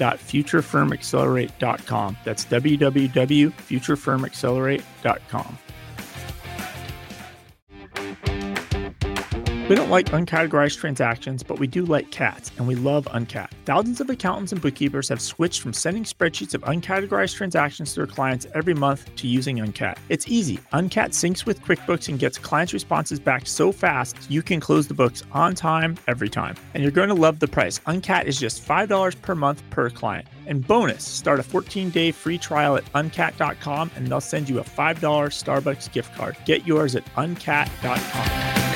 Speaker 1: www.futurefirmaccelerate.com. That's www.futurefirmaccelerate.com. We don't like uncategorized transactions, but we do like cats, and we love Uncat. Thousands of accountants and bookkeepers have switched from sending spreadsheets of uncategorized transactions to their clients every month to using Uncat. It's easy. Uncat syncs with QuickBooks and gets clients' responses back so fast you can close the books on time every time. And you're going to love the price. Uncat is just $5 per month per client. And bonus, start a 14 day free trial at uncat.com and they'll send you a $5 Starbucks gift card. Get yours at uncat.com.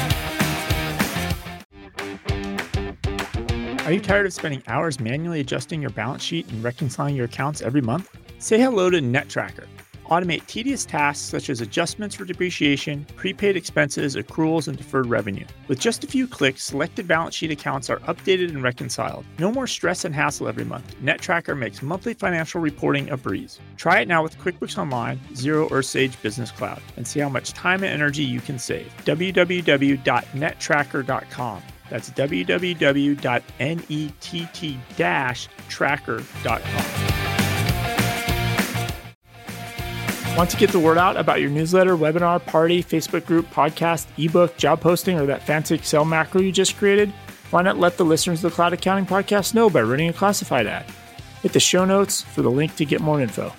Speaker 1: Are you tired of spending hours manually adjusting your balance sheet and reconciling your accounts every month? Say hello to NetTracker. Automate tedious tasks such as adjustments for depreciation, prepaid expenses, accruals, and deferred revenue. With just a few clicks, selected balance sheet accounts are updated and reconciled. No more stress and hassle every month. NetTracker makes monthly financial reporting a breeze. Try it now with QuickBooks Online, Xero, or Sage Business Cloud and see how much time and energy you can save. www.nettracker.com. That's www.net-tracker.com. Want to get the word out about your newsletter, webinar, party, Facebook group, podcast, ebook, job posting, or that fancy Excel macro you just created? Why not let the listeners of the Cloud Accounting Podcast know by running a classified ad? Hit the show notes for the link to get more info.